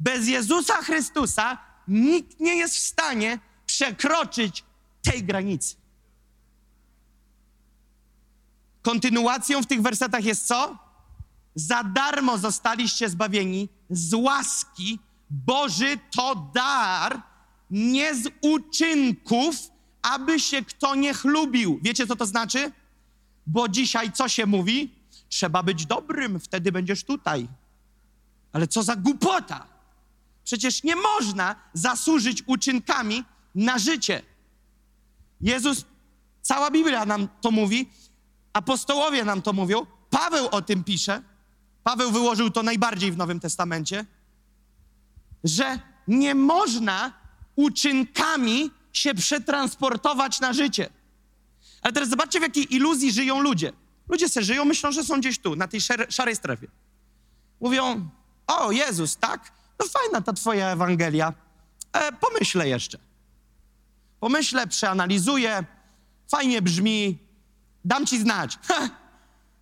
Bez Jezusa Chrystusa nikt nie jest w stanie przekroczyć tej granicy. Kontynuacją w tych wersetach jest co? Za darmo zostaliście zbawieni z łaski. Boży to dar, nie z uczynków, aby się kto nie chlubił. Wiecie, co to znaczy? Bo dzisiaj co się mówi? Trzeba być dobrym, wtedy będziesz tutaj. Ale co za głupota! Przecież nie można zasłużyć uczynkami na życie. Jezus, cała Biblia nam to mówi, apostołowie nam to mówią, Paweł o tym pisze. Paweł wyłożył to najbardziej w Nowym Testamencie, że nie można uczynkami się przetransportować na życie. Ale teraz zobaczcie, w jakiej iluzji żyją ludzie. Ludzie se żyją, myślą, że są gdzieś tu, na tej szarej strefie. Mówią, o Jezus, tak? No fajna ta twoja Ewangelia. E, pomyślę jeszcze. Pomyślę, przeanalizuję, fajnie brzmi, dam ci znać. Ha,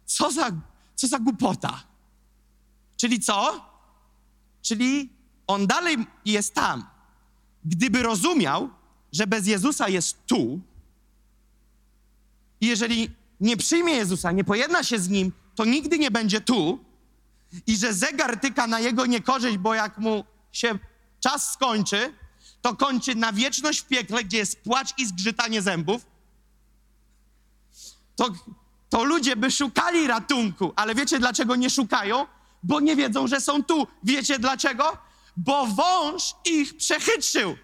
co za, co za głupota. Czyli co? Czyli on dalej jest tam. Gdyby rozumiał, że bez Jezusa jest tu i jeżeli nie przyjmie Jezusa, nie pojedna się z Nim, to nigdy nie będzie tu i że zegar tyka na jego niekorzyść, bo jak mu się czas skończy, to kończy na wieczność w piekle, gdzie jest płacz i zgrzytanie zębów, to, to ludzie by szukali ratunku, ale wiecie dlaczego nie szukają? Bo nie wiedzą, że są tu. Wiecie dlaczego? Bo wąż ich przechytrzył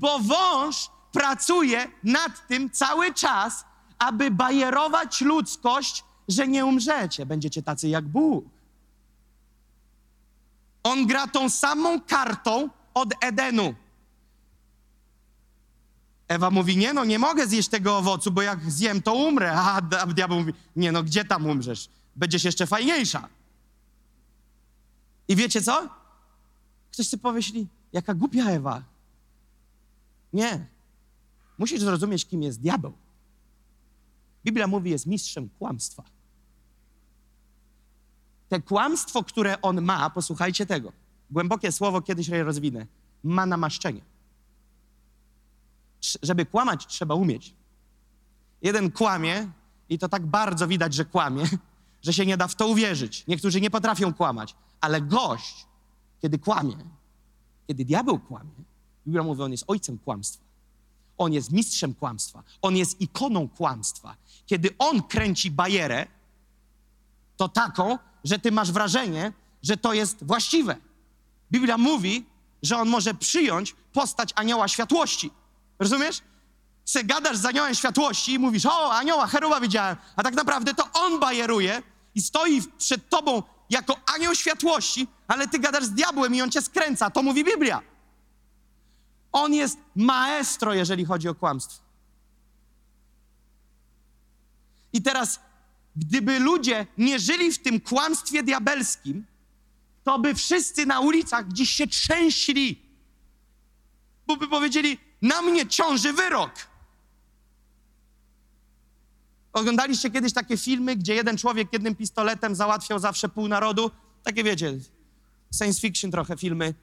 bo wąż pracuje nad tym cały czas, aby bajerować ludzkość, że nie umrzecie, będziecie tacy jak Bóg. On gra tą samą kartą od Edenu. Ewa mówi, nie no, nie mogę zjeść tego owocu, bo jak zjem, to umrę. A diabeł mówi, nie no, gdzie tam umrzesz? Będziesz jeszcze fajniejsza. I wiecie co? Ktoś sobie pomyśli, jaka głupia Ewa. Nie. Musisz zrozumieć, kim jest diabeł. Biblia mówi, jest mistrzem kłamstwa. Te kłamstwo, które on ma, posłuchajcie tego. Głębokie słowo, kiedyś je rozwinę. Ma namaszczenie. Żeby kłamać, trzeba umieć. Jeden kłamie i to tak bardzo widać, że kłamie, że się nie da w to uwierzyć. Niektórzy nie potrafią kłamać, ale gość, kiedy kłamie, kiedy diabeł kłamie, Biblia mówi, on jest ojcem kłamstwa. On jest mistrzem kłamstwa. On jest ikoną kłamstwa. Kiedy on kręci bajerę, to taką, że ty masz wrażenie, że to jest właściwe. Biblia mówi, że on może przyjąć postać anioła światłości. Rozumiesz? Se gadasz z aniołem światłości i mówisz, o, anioła, heruba widziałem, a tak naprawdę to on bajeruje i stoi przed tobą jako anioł światłości, ale ty gadasz z diabłem i on cię skręca. To mówi Biblia. On jest maestro, jeżeli chodzi o kłamstwo. I teraz, gdyby ludzie nie żyli w tym kłamstwie diabelskim, to by wszyscy na ulicach dziś się trzęśli, bo by powiedzieli: Na mnie ciąży wyrok. Oglądaliście kiedyś takie filmy, gdzie jeden człowiek jednym pistoletem załatwiał zawsze pół narodu? Takie wiecie, science fiction trochę filmy.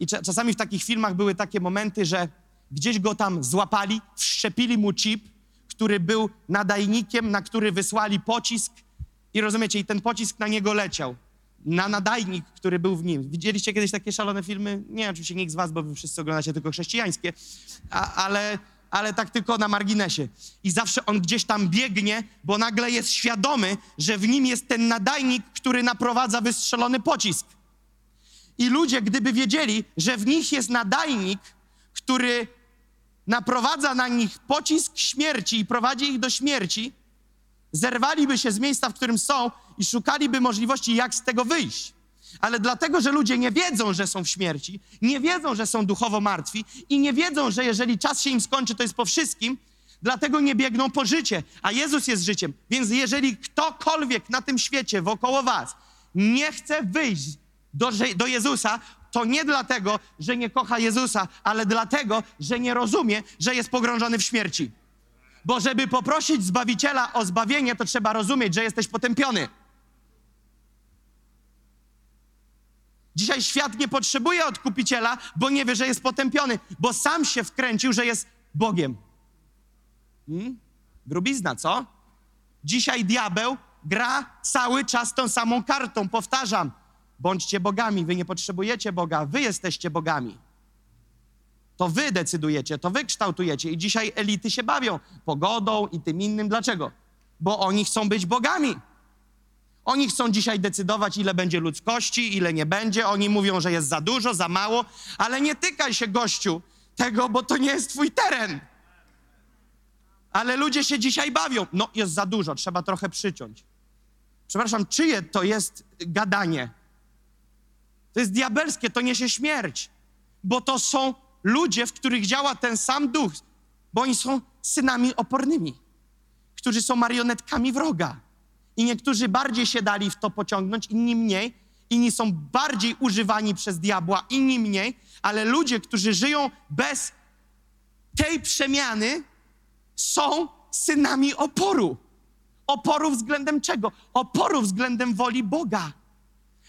I czasami w takich filmach były takie momenty, że gdzieś go tam złapali, wszczepili mu chip, który był nadajnikiem, na który wysłali pocisk. I rozumiecie, i ten pocisk na niego leciał. Na nadajnik, który był w nim. Widzieliście kiedyś takie szalone filmy? Nie, oczywiście nikt z was, bo wy wszyscy oglądacie tylko chrześcijańskie, A, ale, ale tak tylko na marginesie. I zawsze on gdzieś tam biegnie, bo nagle jest świadomy, że w nim jest ten nadajnik, który naprowadza wystrzelony pocisk. I ludzie, gdyby wiedzieli, że w nich jest nadajnik, który naprowadza na nich pocisk śmierci i prowadzi ich do śmierci, zerwaliby się z miejsca, w którym są i szukaliby możliwości, jak z tego wyjść. Ale dlatego, że ludzie nie wiedzą, że są w śmierci, nie wiedzą, że są duchowo martwi i nie wiedzą, że jeżeli czas się im skończy, to jest po wszystkim, dlatego nie biegną po życie, a Jezus jest życiem. Więc jeżeli ktokolwiek na tym świecie wokoło was nie chce wyjść do, do Jezusa, to nie dlatego, że nie kocha Jezusa, ale dlatego, że nie rozumie, że jest pogrążony w śmierci. Bo żeby poprosić Zbawiciela o zbawienie, to trzeba rozumieć, że jesteś potępiony. Dzisiaj świat nie potrzebuje odkupiciela, bo nie wie, że jest potępiony, bo sam się wkręcił, że jest Bogiem. Hmm? Grubizna, co? Dzisiaj diabeł gra cały czas tą samą kartą. Powtarzam, Bądźcie bogami, wy nie potrzebujecie Boga, wy jesteście bogami. To wy decydujecie, to wy kształtujecie. I dzisiaj elity się bawią pogodą i tym innym. Dlaczego? Bo oni chcą być bogami. Oni chcą dzisiaj decydować, ile będzie ludzkości, ile nie będzie. Oni mówią, że jest za dużo, za mało, ale nie tykaj się, gościu, tego, bo to nie jest twój teren. Ale ludzie się dzisiaj bawią. No, jest za dużo, trzeba trochę przyciąć. Przepraszam, czyje to jest gadanie? To jest diabelskie, to niesie śmierć, bo to są ludzie, w których działa ten sam duch, bo oni są synami opornymi, którzy są marionetkami wroga. I niektórzy bardziej się dali w to pociągnąć, inni mniej. Inni są bardziej używani przez diabła, inni mniej, ale ludzie, którzy żyją bez tej przemiany, są synami oporu. Oporu względem czego? Oporu względem woli Boga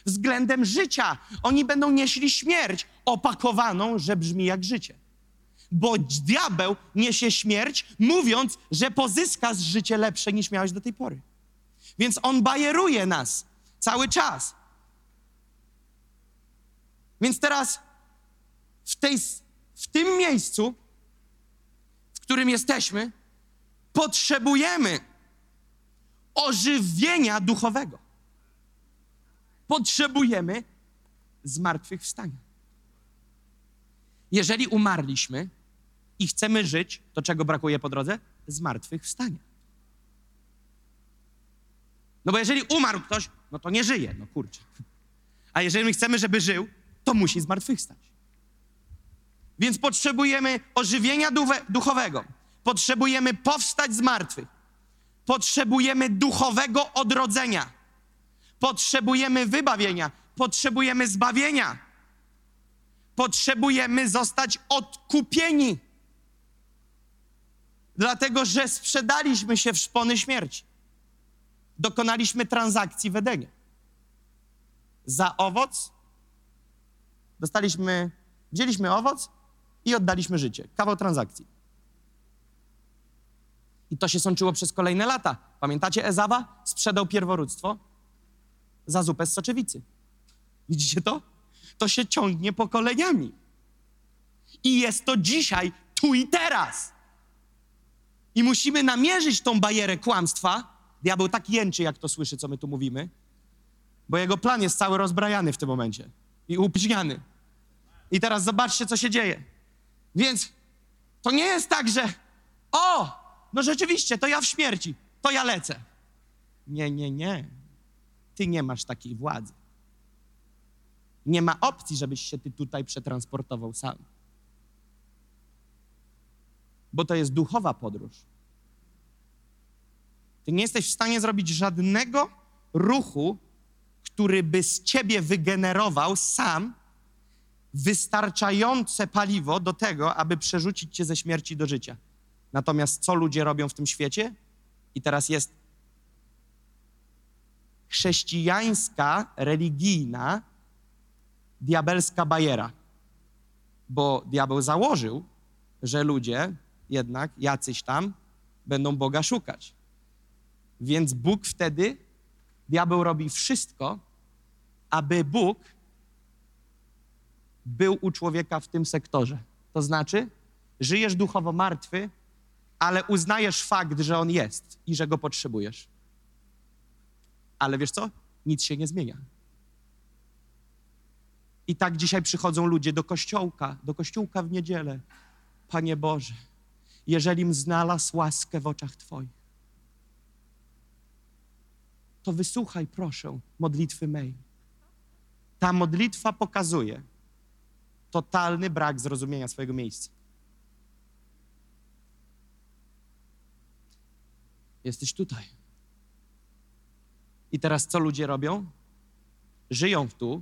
względem życia. Oni będą nieśli śmierć opakowaną, że brzmi jak życie. Bo diabeł niesie śmierć, mówiąc, że pozyska życie lepsze niż miałeś do tej pory. Więc on bajeruje nas cały czas. Więc teraz w, tej, w tym miejscu, w którym jesteśmy, potrzebujemy ożywienia duchowego potrzebujemy zmartwychwstania. Jeżeli umarliśmy i chcemy żyć, to czego brakuje po drodze? Zmartwychwstania. No bo jeżeli umarł ktoś, no to nie żyje, no kurczę. A jeżeli my chcemy, żeby żył, to musi zmartwychwstać. Więc potrzebujemy ożywienia duchowego. Potrzebujemy powstać z martwych. Potrzebujemy duchowego odrodzenia. Potrzebujemy wybawienia. Potrzebujemy zbawienia. Potrzebujemy zostać odkupieni. Dlatego, że sprzedaliśmy się w szpony śmierci. Dokonaliśmy transakcji w Edenie. Za owoc dostaliśmy, wzięliśmy owoc i oddaliśmy życie. Kawał transakcji. I to się sączyło przez kolejne lata. Pamiętacie Ezawa? Sprzedał pierworództwo za zupę z soczewicy. Widzicie to? To się ciągnie pokoleniami. I jest to dzisiaj, tu i teraz. I musimy namierzyć tą barierę kłamstwa. Diabeł tak jęczy, jak to słyszy, co my tu mówimy, bo jego plan jest cały rozbrajany w tym momencie i upźniany. I teraz zobaczcie, co się dzieje. Więc to nie jest tak, że o, no rzeczywiście, to ja w śmierci, to ja lecę. Nie, nie, nie. Ty nie masz takiej władzy. Nie ma opcji, żebyś się ty tutaj przetransportował sam. Bo to jest duchowa podróż. Ty nie jesteś w stanie zrobić żadnego ruchu, który by z ciebie wygenerował sam wystarczające paliwo do tego, aby przerzucić cię ze śmierci do życia. Natomiast co ludzie robią w tym świecie? I teraz jest chrześcijańska, religijna, diabelska bajera. Bo diabeł założył, że ludzie jednak jacyś tam będą Boga szukać. Więc Bóg wtedy, diabeł robi wszystko, aby Bóg był u człowieka w tym sektorze. To znaczy, żyjesz duchowo martwy, ale uznajesz fakt, że on jest i że go potrzebujesz. Ale wiesz co? Nic się nie zmienia. I tak dzisiaj przychodzą ludzie do kościołka, do kościółka w niedzielę. Panie Boże, jeżelim znalazł łaskę w oczach Twoich, to wysłuchaj, proszę, modlitwy mej. Ta modlitwa pokazuje totalny brak zrozumienia swojego miejsca. Jesteś tutaj. I teraz co ludzie robią? Żyją tu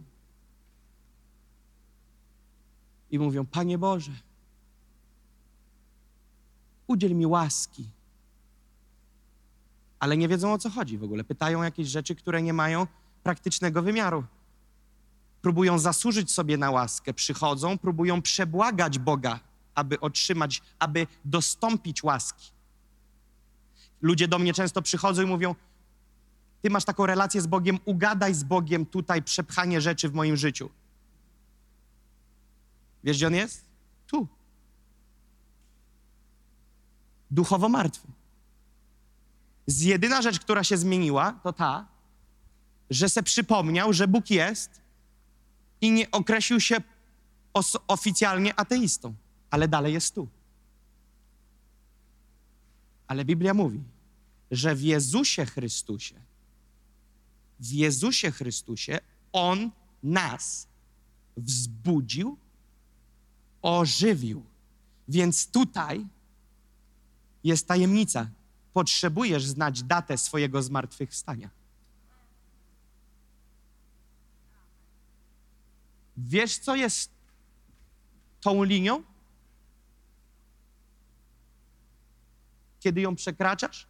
i mówią: Panie Boże, udziel mi łaski. Ale nie wiedzą o co chodzi w ogóle. Pytają jakieś rzeczy, które nie mają praktycznego wymiaru. Próbują zasłużyć sobie na łaskę, przychodzą, próbują przebłagać Boga, aby otrzymać, aby dostąpić łaski. Ludzie do mnie często przychodzą i mówią: Ty masz taką relację z Bogiem, ugadaj z Bogiem tutaj przepchanie rzeczy w moim życiu. Wiesz, gdzie on jest? Tu. Duchowo martwy. Z jedyna rzecz, która się zmieniła, to ta, że se przypomniał, że Bóg jest i nie określił się oficjalnie ateistą, ale dalej jest tu. Ale Biblia mówi, że w Jezusie Chrystusie, w Jezusie Chrystusie On nas wzbudził, ożywił. Więc tutaj jest tajemnica. Potrzebujesz znać datę swojego zmartwychwstania. Wiesz, co jest tą linią? Kiedy ją przekraczasz?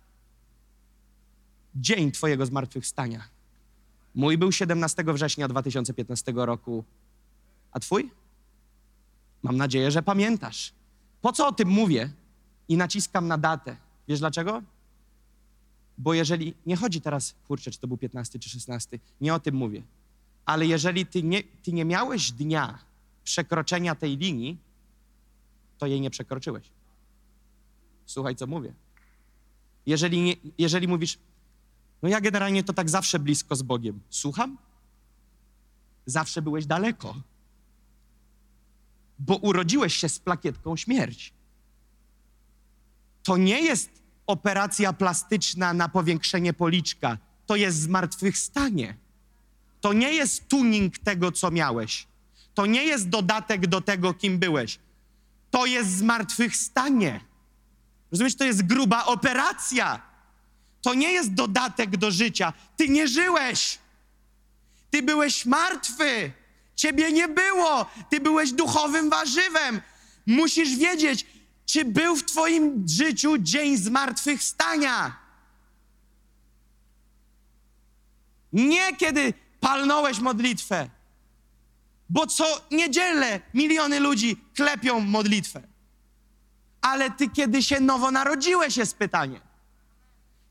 Dzień Twojego zmartwychwstania. Mój był 17 września 2015 roku. A Twój? Mam nadzieję, że pamiętasz. Po co o tym mówię i naciskam na datę? Wiesz dlaczego? Bo jeżeli, nie chodzi teraz, kurczę, czy to był 15 czy 16, nie o tym mówię, ale jeżeli ty nie, ty nie miałeś dnia przekroczenia tej linii, to jej nie przekroczyłeś. Słuchaj, co mówię. Jeżeli, nie, jeżeli mówisz, no ja generalnie to tak zawsze blisko z Bogiem. Słucham? Zawsze byłeś daleko. Bo urodziłeś się z plakietką śmierć. to nie jest operacja plastyczna na powiększenie policzka, to jest zmartwychwstanie. To nie jest tuning tego, co miałeś. To nie jest dodatek do tego, kim byłeś. To jest zmartwychwstanie. Rozumiesz, to jest gruba operacja. To nie jest dodatek do życia. Ty nie żyłeś. Ty byłeś martwy. Ciebie nie było. Ty byłeś duchowym warzywem. Musisz wiedzieć, czy był w Twoim życiu dzień zmartwychwstania. Nie kiedy palnąłeś modlitwę, bo co niedzielę miliony ludzi klepią modlitwę. Ale ty, kiedy się nowo narodziłeś, jest pytanie.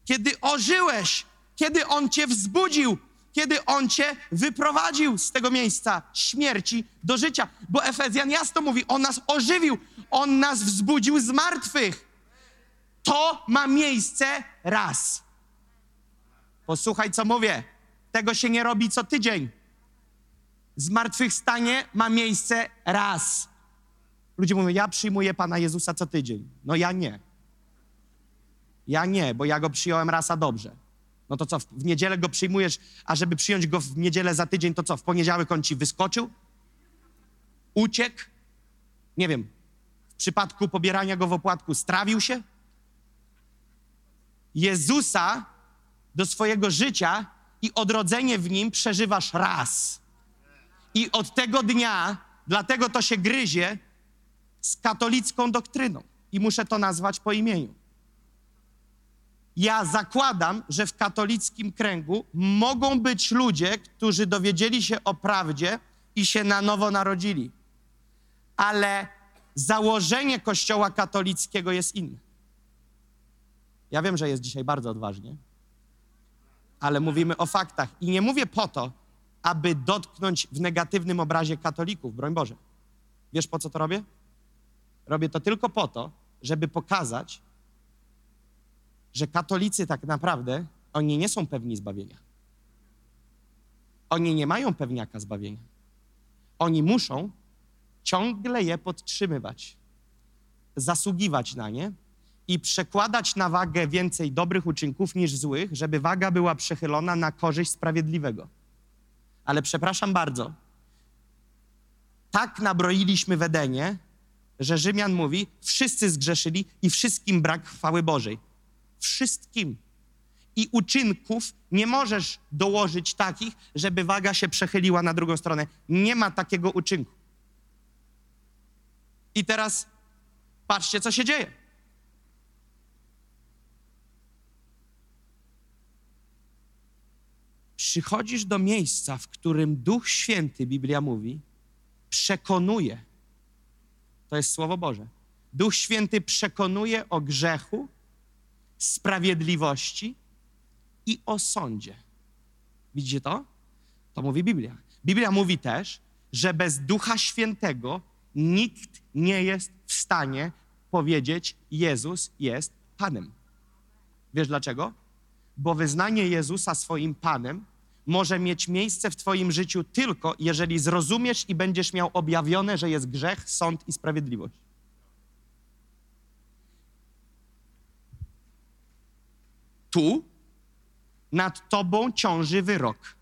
Kiedy ożyłeś, kiedy On cię wzbudził, kiedy On cię wyprowadził z tego miejsca śmierci do życia. Bo Efezjan jasno mówi, On nas ożywił, On nas wzbudził z martwych. To ma miejsce raz. Posłuchaj, co mówię. Tego się nie robi co tydzień. Zmartwychwstanie ma miejsce raz. Ludzie mówią, ja przyjmuję Pana Jezusa co tydzień. No ja nie. Ja nie, bo ja go przyjąłem raz, a dobrze. No to co, w, niedzielę go przyjmujesz, a żeby przyjąć go w niedzielę za tydzień, to co, w poniedziałek on ci wyskoczył? Uciekł? Nie wiem. W przypadku pobierania go w opłatku strawił się? Jezusa do swojego życia i odrodzenie w nim przeżywasz raz. I od tego dnia, dlatego to się gryzie z katolicką doktryną. I muszę to nazwać po imieniu. Ja zakładam, że w katolickim kręgu mogą być ludzie, którzy dowiedzieli się o prawdzie i się na nowo narodzili. Ale założenie Kościoła katolickiego jest inne. Ja wiem, że jest dzisiaj bardzo odważnie, ale mówimy o faktach. I nie mówię po to, aby dotknąć w negatywnym obrazie katolików, broń Boże. Wiesz po co to robię? Robię to tylko po to, żeby pokazać, że katolicy tak naprawdę, oni nie są pewni zbawienia. Oni nie mają pewniaka zbawienia. Oni muszą ciągle je podtrzymywać, zasługiwać na nie i przekładać na wagę więcej dobrych uczynków niż złych, żeby waga była przechylona na korzyść sprawiedliwego. Ale przepraszam bardzo, tak nabroiliśmy w Edenie, że Rzymian mówi, wszyscy zgrzeszyli i wszystkim brak chwały Bożej. Wszystkim. I uczynków nie możesz dołożyć takich, żeby waga się przechyliła na drugą stronę. Nie ma takiego uczynku. I teraz patrzcie, co się dzieje. Przychodzisz do miejsca, w którym Duch Święty, Biblia mówi, przekonuje. To jest Słowo Boże. Duch Święty przekonuje o grzechu, sprawiedliwości i o sądzie. Widzicie to? To mówi Biblia. Biblia mówi też, że bez Ducha Świętego nikt nie jest w stanie powiedzieć: Jezus jest Panem. Wiesz dlaczego? Bo wyznanie Jezusa swoim Panem może mieć miejsce w Twoim życiu tylko, jeżeli zrozumiesz i będziesz miał objawione, że jest grzech, sąd i sprawiedliwość. Tu nad Tobą ciąży wyrok.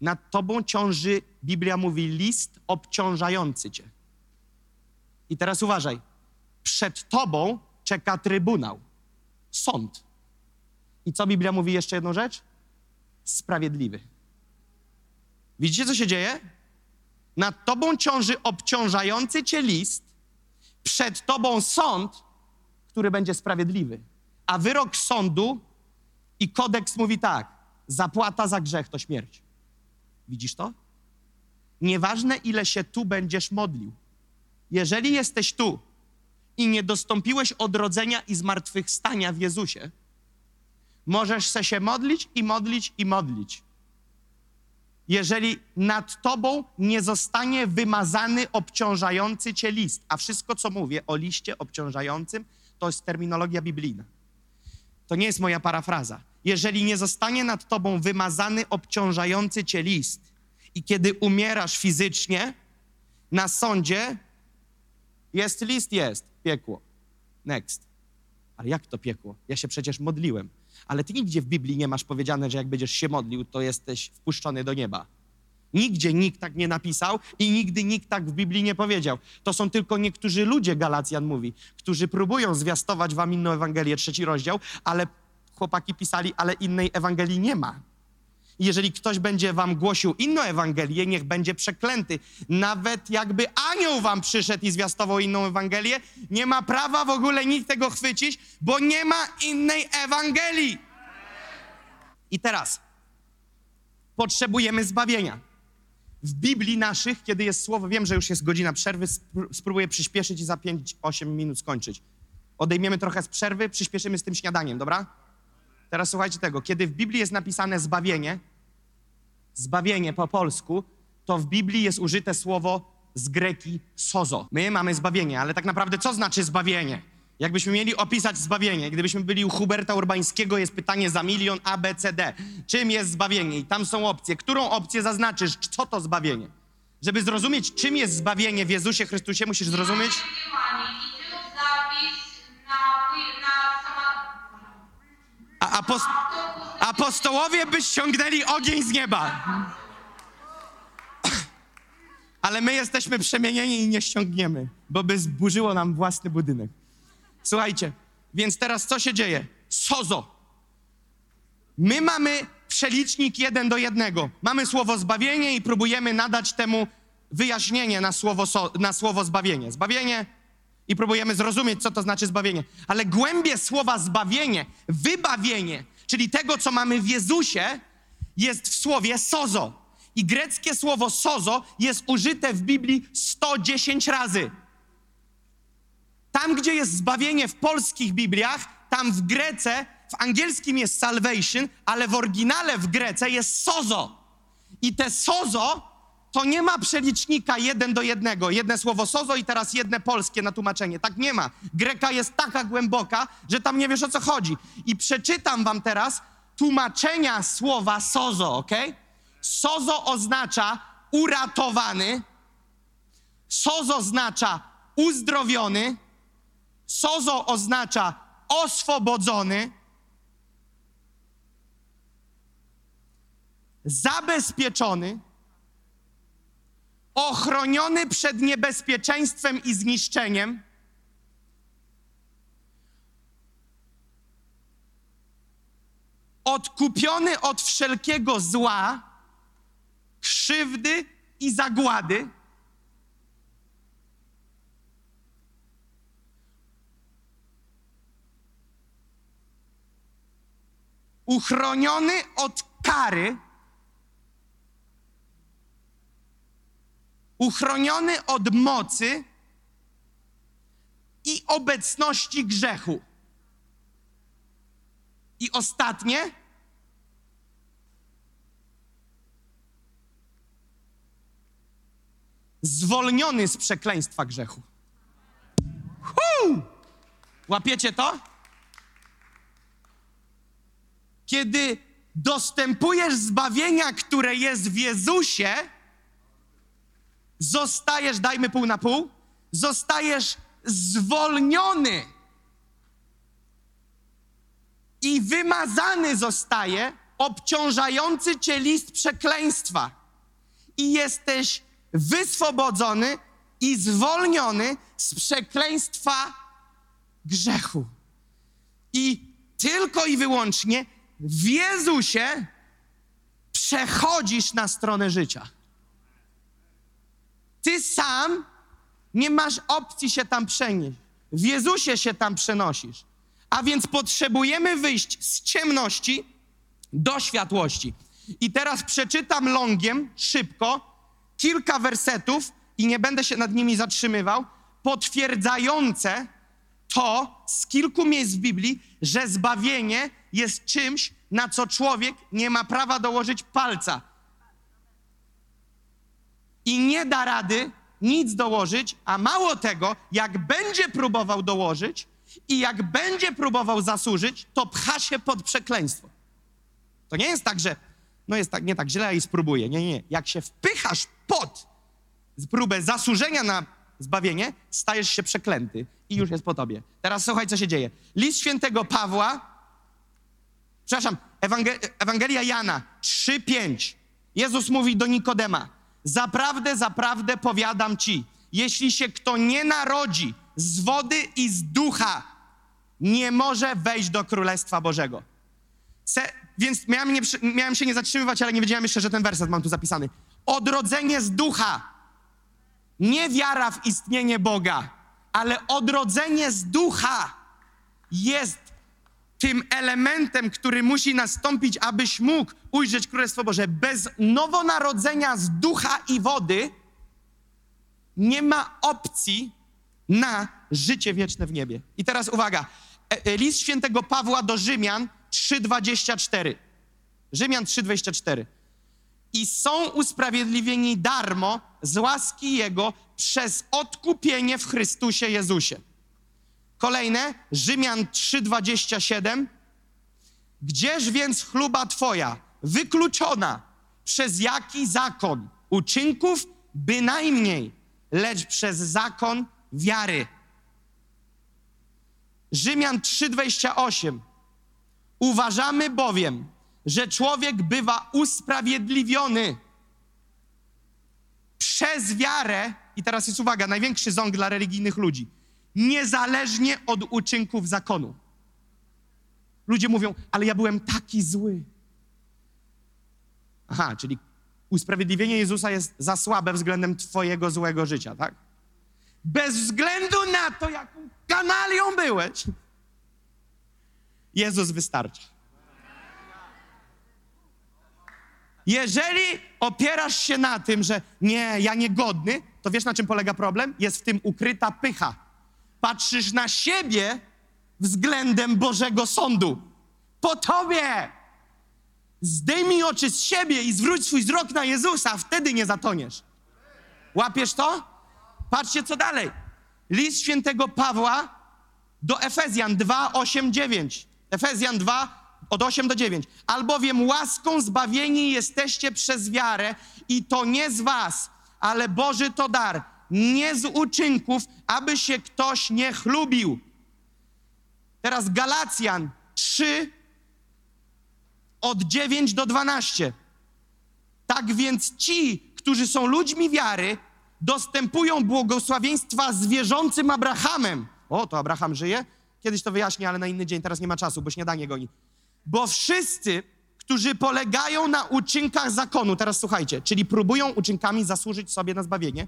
Nad Tobą ciąży, Biblia mówi, list obciążający Cię. I teraz uważaj. Przed Tobą czeka trybunał, sąd. I co Biblia mówi jeszcze jedną rzecz? Sprawiedliwy. Widzicie, co się dzieje? Nad tobą ciąży obciążający cię list, przed tobą sąd, który będzie sprawiedliwy. A wyrok sądu i kodeks mówi tak: zapłata za grzech to śmierć. Widzisz to? Nieważne, ile się tu będziesz modlił. Jeżeli jesteś tu i nie dostąpiłeś odrodzenia i zmartwychwstania w Jezusie, Możesz se się modlić i modlić i modlić. Jeżeli nad tobą nie zostanie wymazany obciążający cię list, a wszystko, co mówię o liście obciążającym, to jest terminologia biblijna. To nie jest moja parafraza. Jeżeli nie zostanie nad tobą wymazany obciążający cię list i kiedy umierasz fizycznie, na sądzie jest list, jest piekło. Next. Ale jak to piekło? Ja się przecież modliłem. Ale ty nigdzie w Biblii nie masz powiedziane, że jak będziesz się modlił, to jesteś wpuszczony do nieba. Nigdzie nikt tak nie napisał i nigdy nikt tak w Biblii nie powiedział. To są tylko niektórzy ludzie, Galacjan mówi, którzy próbują zwiastować wam inną Ewangelię, trzeci rozdział, ale chłopaki pisali, ale innej Ewangelii nie ma. Jeżeli ktoś będzie wam głosił inną Ewangelię, niech będzie przeklęty. Nawet jakby anioł wam przyszedł i zwiastował inną Ewangelię, nie ma prawa w ogóle nikt tego chwycić, bo nie ma innej Ewangelii. I teraz potrzebujemy zbawienia. W Biblii naszych, kiedy jest słowo, wiem, że już jest godzina przerwy, spró- spróbuję przyspieszyć i za 5-8 minut skończyć. Odejmiemy trochę z przerwy, przyspieszymy z tym śniadaniem, dobra? Teraz słuchajcie tego. Kiedy w Biblii jest napisane zbawienie, zbawienie po polsku, to w Biblii jest użyte słowo z greki sozo. My mamy zbawienie, ale tak naprawdę co znaczy zbawienie? Jakbyśmy mieli opisać zbawienie, gdybyśmy byli u Huberta Urbańskiego, jest pytanie za milion A, B, C, D. Czym jest zbawienie? I tam są opcje. Którą opcję zaznaczysz? Co to zbawienie? Żeby zrozumieć, czym jest zbawienie w Jezusie Chrystusie, musisz zrozumieć... Apostołowie by ściągnęli ogień z nieba. Ale my jesteśmy przemienieni i nie ściągniemy, bo by zburzyło nam własny budynek. Słuchajcie, więc teraz co się dzieje? Sozo. My mamy przelicznik jeden do jednego. Mamy słowo zbawienie i próbujemy nadać temu wyjaśnienie na słowo, so, na słowo zbawienie. Zbawienie i próbujemy zrozumieć, co to znaczy zbawienie. Ale głębie słowa zbawienie, wybawienie, czyli tego, co mamy w Jezusie, jest w słowie sozo. I greckie słowo sozo jest użyte w Biblii 110 razy. Tam, gdzie jest zbawienie w polskich Bibliach, tam w Grece, w angielskim jest salvation, ale w oryginale w Grece jest sozo. I te sozo to nie ma przelicznika jeden do jednego. Jedne słowo sozo i teraz jedne polskie na tłumaczenie. Tak nie ma. Greka jest taka głęboka, że tam nie wiesz o co chodzi. I przeczytam wam teraz tłumaczenia słowa sozo, ok? Sozo oznacza uratowany, sozo oznacza uzdrowiony, sozo oznacza oswobodzony, zabezpieczony, ochroniony przed niebezpieczeństwem i zniszczeniem, odkupiony od wszelkiego zła, krzywdy i zagłady, uchroniony od kary, uchroniony od mocy i obecności grzechu. I ostatnie, zwolniony z przekleństwa grzechu. Hu! Łapiecie to? Kiedy dostępujesz zbawienia, które jest w Jezusie, zostajesz, dajmy pół na pół, zostajesz zwolniony i wymazany zostaje obciążający cię list przekleństwa. I jesteś wyswobodzony i zwolniony z przekleństwa grzechu. I tylko i wyłącznie w Jezusie przechodzisz na stronę życia. Ty sam nie masz opcji się tam przenieść. W Jezusie się tam przenosisz. A więc potrzebujemy wyjść z ciemności do światłości. I teraz przeczytam longiem, szybko, kilka wersetów i nie będę się nad nimi zatrzymywał, potwierdzające to z kilku miejsc w Biblii, że zbawienie jest czymś, na co człowiek nie ma prawa dołożyć palca i nie da rady nic dołożyć, a mało tego, jak będzie próbował dołożyć i jak będzie próbował zasłużyć, to pcha się pod przekleństwo. To nie jest tak, że no jest tak, nie tak źle i spróbuję. Nie, nie, nie. Jak się wpychasz pod próbę zasłużenia na zbawienie, stajesz się przeklęty i już jest po tobie. Teraz słuchaj, co się dzieje. List świętego Pawła, przepraszam, Ewangel Ewangelia Jana 3:5. Jezus mówi do Nikodema: Zaprawdę, zaprawdę powiadam ci, jeśli się kto nie narodzi z wody i z ducha, nie może wejść do Królestwa Bożego. Se, więc miałem, nie, miałem się nie zatrzymywać, ale nie wiedziałem jeszcze, że ten werset mam tu zapisany. Odrodzenie z ducha. Nie wiara w istnienie Boga, ale odrodzenie z ducha jest tym elementem, który musi nastąpić, abyś mógł ujrzeć Królestwo Boże. Bez nowonarodzenia z ducha i wody nie ma opcji na życie wieczne w niebie. I teraz uwaga. E, e, List świętego Pawła do Rzymian 3:24. Rzymian 3:24. I są usprawiedliwieni darmo z łaski Jego przez odkupienie w Chrystusie Jezusie. Kolejne, Rzymian 3:27. Gdzież więc chluba Twoja, wykluczona przez jaki zakon? Uczynków bynajmniej, lecz przez zakon wiary. Rzymian 3:28. Uważamy bowiem, że człowiek bywa usprawiedliwiony przez wiarę, i teraz jest uwaga, największy ząg dla religijnych ludzi, niezależnie od uczynków zakonu. Ludzie mówią, ale ja byłem taki zły. Aha, czyli usprawiedliwienie Jezusa jest za słabe względem Twojego złego życia, tak? Bez względu na to, jaką kanalią byłeś, Jezus wystarcza. Jeżeli opierasz się na tym, że nie, ja niegodny, to wiesz na czym polega problem? Jest w tym ukryta pycha. Patrzysz na siebie względem Bożego Sądu. Po tobie! Zdejmij oczy z siebie i zwróć swój wzrok na Jezusa, wtedy nie zatoniesz. Łapiesz to? Patrzcie, co dalej. List świętego Pawła do Efezjan 2, 8, 9. Efezjan 2, od 8 do 9. Albowiem łaską zbawieni jesteście przez wiarę i to nie z was, ale Boży to dar, nie z uczynków, aby się ktoś nie chlubił. Teraz Galacjan 3, od 9 do 12. Tak więc ci, którzy są ludźmi wiary, dostępują błogosławieństwa z wierzącym Abrahamem. O, to Abraham żyje? Kiedyś to wyjaśnię, ale na inny dzień, teraz nie ma czasu, bo śniadanie goni. Bo wszyscy, którzy polegają na uczynkach zakonu, teraz słuchajcie, czyli próbują uczynkami zasłużyć sobie na zbawienie.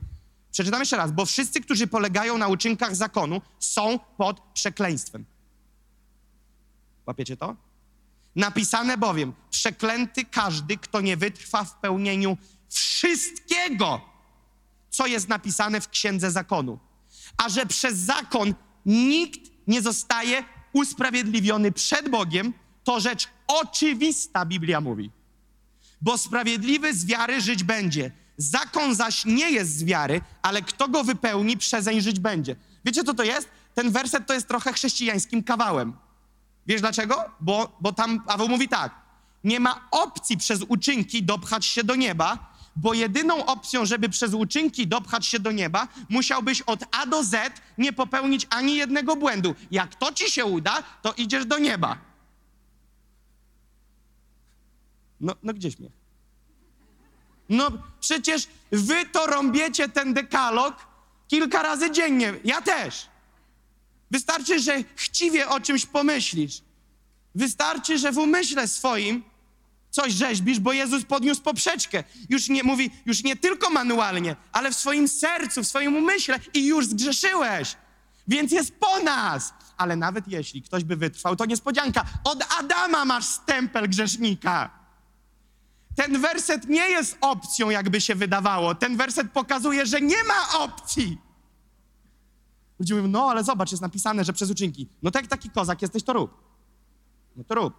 Przeczytam jeszcze raz, bo wszyscy, którzy polegają na uczynkach zakonu, są pod przekleństwem. Łapiecie to? Napisane bowiem, przeklęty każdy, kto nie wytrwa w pełnieniu wszystkiego, co jest napisane w księdze zakonu. A że przez zakon nikt nie zostaje usprawiedliwiony przed Bogiem, to rzecz oczywista, Biblia mówi. Bo sprawiedliwy z wiary żyć będzie. Zakon zaś nie jest z wiary, ale kto go wypełni, przezeń żyć będzie. Wiecie, co to jest? Ten werset to jest trochę chrześcijańskim kawałem. Wiesz dlaczego? Bo, bo tam Paweł mówi tak. Nie ma opcji przez uczynki dopchać się do nieba, bo jedyną opcją, żeby przez uczynki dopchać się do nieba, musiałbyś od A do Z nie popełnić ani jednego błędu. Jak to ci się uda, to idziesz do nieba. No, no gdzie śmiech? No przecież wy to rąbiecie ten dekalog kilka razy dziennie. Ja też. Wystarczy, że chciwie o czymś pomyślisz. Wystarczy, że w umyśle swoim coś rzeźbisz, bo Jezus podniósł poprzeczkę. Już nie mówi, już nie tylko manualnie, ale w swoim sercu, w swoim umyśle i już zgrzeszyłeś. Więc jest po nas. Ale nawet jeśli ktoś by wytrwał, to niespodzianka. Od Adama masz stempel grzesznika. Ten werset nie jest opcją, jakby się wydawało. Ten werset pokazuje, że nie ma opcji. Ludzie mówią, no ale zobacz, jest napisane, że przez uczynki. No tak taki kozak jesteś, to rób. No to rób.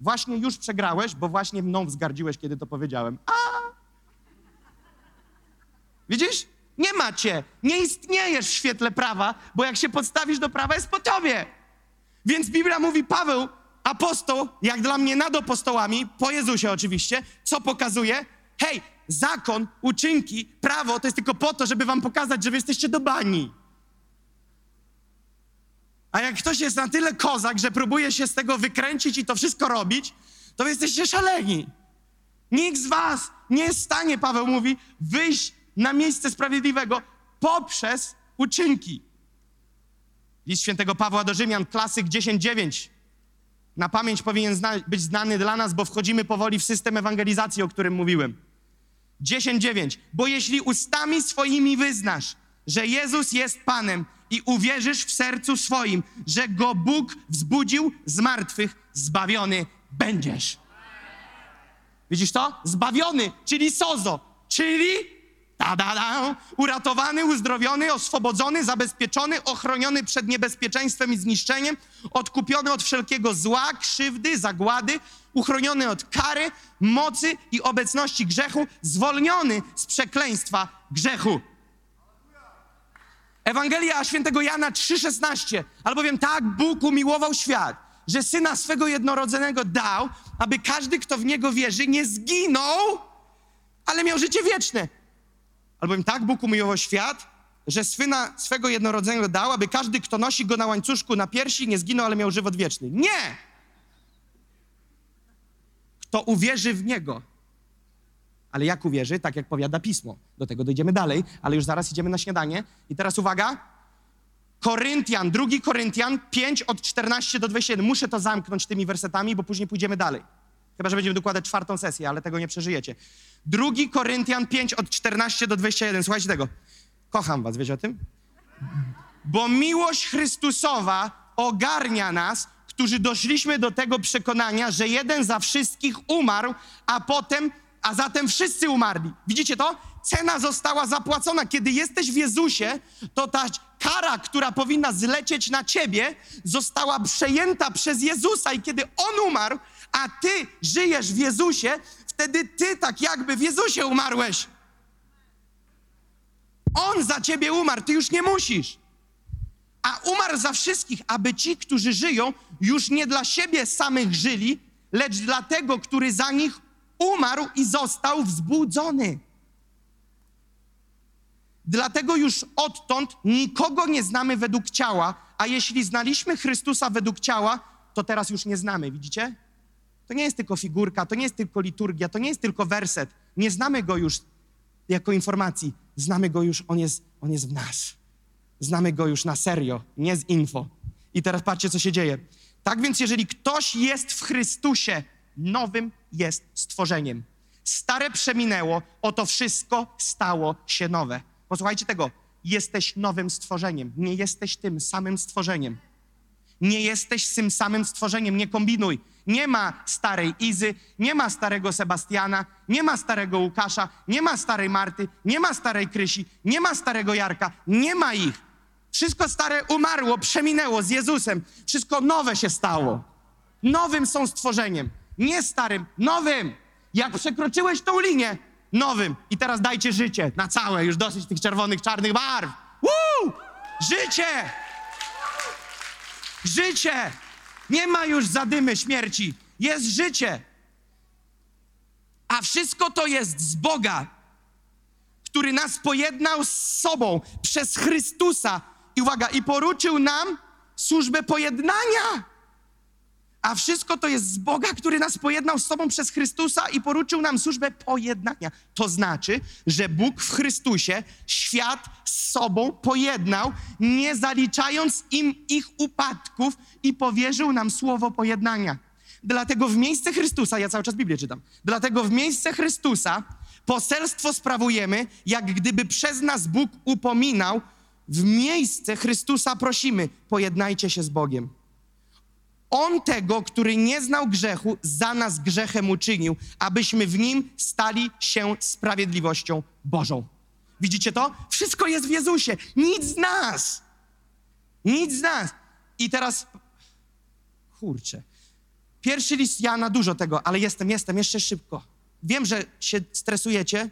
Właśnie już przegrałeś, bo właśnie mną wzgardziłeś, kiedy to powiedziałem. A! Widzisz? Nie ma cię. Nie istniejesz w świetle prawa, bo jak się podstawisz do prawa, jest po tobie. Więc Biblia mówi, Paweł, apostoł, jak dla mnie nad apostołami, po Jezusie oczywiście, co pokazuje? Hej, zakon, uczynki, prawo to jest tylko po to, żeby wam pokazać, że wy jesteście do bani. A jak ktoś jest na tyle kozak, że próbuje się z tego wykręcić i to wszystko robić, to wy jesteście szaleni. Nikt z was nie jest w stanie, Paweł mówi, wyjść na miejsce sprawiedliwego poprzez uczynki. List świętego Pawła do Rzymian, klasyk 10.9. Na pamięć powinien zna być znany dla nas, bo wchodzimy powoli w system ewangelizacji, o którym mówiłem. 10.9. Bo jeśli ustami swoimi wyznasz, że Jezus jest Panem i uwierzysz w sercu swoim, że Go Bóg wzbudził z martwych, zbawiony będziesz. Widzisz to? Zbawiony, czyli sozo, czyli ta-da-da, uratowany, uzdrowiony, oswobodzony, zabezpieczony, ochroniony przed niebezpieczeństwem i zniszczeniem, odkupiony od wszelkiego zła, krzywdy, zagłady, uchroniony od kary, mocy i obecności grzechu, zwolniony z przekleństwa grzechu. Ewangelia świętego Jana 3,16. Albowiem tak Bóg umiłował świat, że syna swego jednorodzonego dał, aby każdy, kto w niego wierzy, nie zginął, ale miał życie wieczne. Albowiem tak Bóg umiłował świat, że syna swego jednorodzonego dał, aby każdy, kto nosi go na łańcuszku na piersi, nie zginął, ale miał żywot wieczny. Nie! Kto uwierzy w niego. Ale jak uwierzy? Tak jak powiada pismo. Do tego dojdziemy dalej, ale już zaraz idziemy na śniadanie. I teraz uwaga. Koryntian, drugi Koryntian 5 od 14 do 21. Muszę to zamknąć tymi wersetami, bo później pójdziemy dalej. Chyba, że będziemy dokładać czwartą sesję, ale tego nie przeżyjecie. Drugi Koryntian 5 od 14 do 21. Słuchajcie tego. Kocham was, wiecie o tym? Bo miłość Chrystusowa ogarnia nas, którzy doszliśmy do tego przekonania, że jeden za wszystkich umarł, a potem, a zatem wszyscy umarli. Widzicie to? Cena została zapłacona. Kiedy jesteś w Jezusie, to ta kara, która powinna zlecieć na ciebie, została przejęta przez Jezusa. I kiedy On umarł, a ty żyjesz w Jezusie, wtedy ty tak jakby w Jezusie umarłeś. On za ciebie umarł, ty już nie musisz. A umarł za wszystkich, aby ci, którzy żyją, już nie dla siebie samych żyli, lecz dla tego, który za nich umarł i został wzbudzony. Dlatego już odtąd nikogo nie znamy według ciała, a jeśli znaliśmy Chrystusa według ciała, to teraz już nie znamy, widzicie? To nie jest tylko figurka, to nie jest tylko liturgia, to nie jest tylko werset. Nie znamy go już jako informacji, znamy go już, on jest, on jest w nas. Znamy go już na serio, nie z info. I teraz patrzcie, co się dzieje. Tak więc, jeżeli ktoś jest w Chrystusie, nowym jest stworzeniem. Stare przeminęło, oto wszystko stało się nowe. Posłuchajcie tego. Jesteś nowym stworzeniem, nie jesteś tym samym stworzeniem. Nie jesteś tym samym stworzeniem, nie kombinuj. Nie ma starej Izy, nie ma starego Sebastiana, nie ma starego Łukasza, nie ma starej Marty, nie ma starej Krysi, nie ma starego Jarka, nie ma ich. Wszystko stare umarło, przeminęło z Jezusem. Wszystko nowe się stało. Nowym są stworzeniem, nie starym, nowym. Jak przekroczyłeś tą linię, nowym. I teraz dajcie życie na całe, już dosyć tych czerwonych, czarnych barw. Woo! Życie! Życie! Nie ma już zadymy śmierci. Jest życie. A wszystko to jest z Boga, który nas pojednał z sobą przez Chrystusa. I uwaga, i poruczył nam służbę pojednania. A wszystko to jest z Boga, który nas pojednał z sobą przez Chrystusa i poruczył nam służbę pojednania. To znaczy, że Bóg w Chrystusie świat z sobą pojednał, nie zaliczając im ich upadków i powierzył nam słowo pojednania. Dlatego w miejsce Chrystusa, ja cały czas Biblię czytam, dlatego w miejsce Chrystusa poselstwo sprawujemy, jak gdyby przez nas Bóg upominał, w miejsce Chrystusa prosimy, pojednajcie się z Bogiem. On tego, który nie znał grzechu, za nas grzechem uczynił, abyśmy w nim stali się sprawiedliwością Bożą. Widzicie to? Wszystko jest w Jezusie. Nic z nas. Nic z nas. I teraz, kurczę. Pierwszy list Jana, dużo tego, ale jestem, jestem, jeszcze szybko. Wiem, że się stresujecie,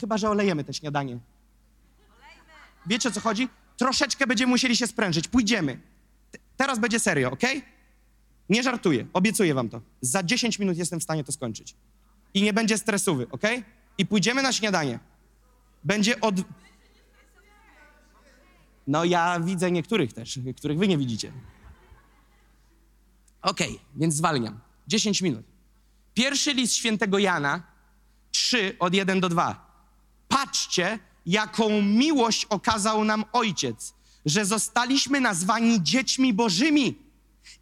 chyba że olejemy te śniadanie. Wiecie o co chodzi? Troszeczkę będziemy musieli się sprężyć. Pójdziemy. T- teraz będzie serio, ok? Nie żartuję, obiecuję wam to. Za 10 minut jestem w stanie to skończyć. I nie będzie stresowy, ok? i pójdziemy na śniadanie. Będzie od. No, ja widzę niektórych też, których wy nie widzicie. Okej, więc zwalniam. 10 minut. Pierwszy list świętego Jana, 3 od 1 do 2. Patrzcie, jaką miłość okazał nam Ojciec, że zostaliśmy nazwani dziećmi Bożymi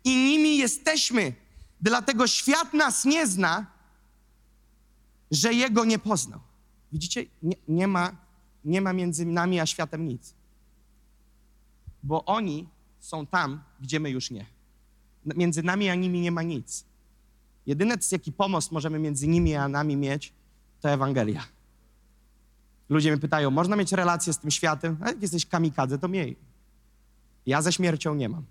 i nimi jesteśmy. Dlatego świat nas nie zna, że Jego nie poznał. Widzicie, nie, nie, ma, nie ma między nami a światem nic. Bo oni są tam, gdzie my już nie. Między nami a nimi nie ma nic. Jedyne, jaki pomost możemy między nimi a nami mieć, to Ewangelia. Ludzie mnie pytają, można mieć relację z tym światem? A jak jesteś kamikadze, to miej. Ja ze śmiercią nie mam.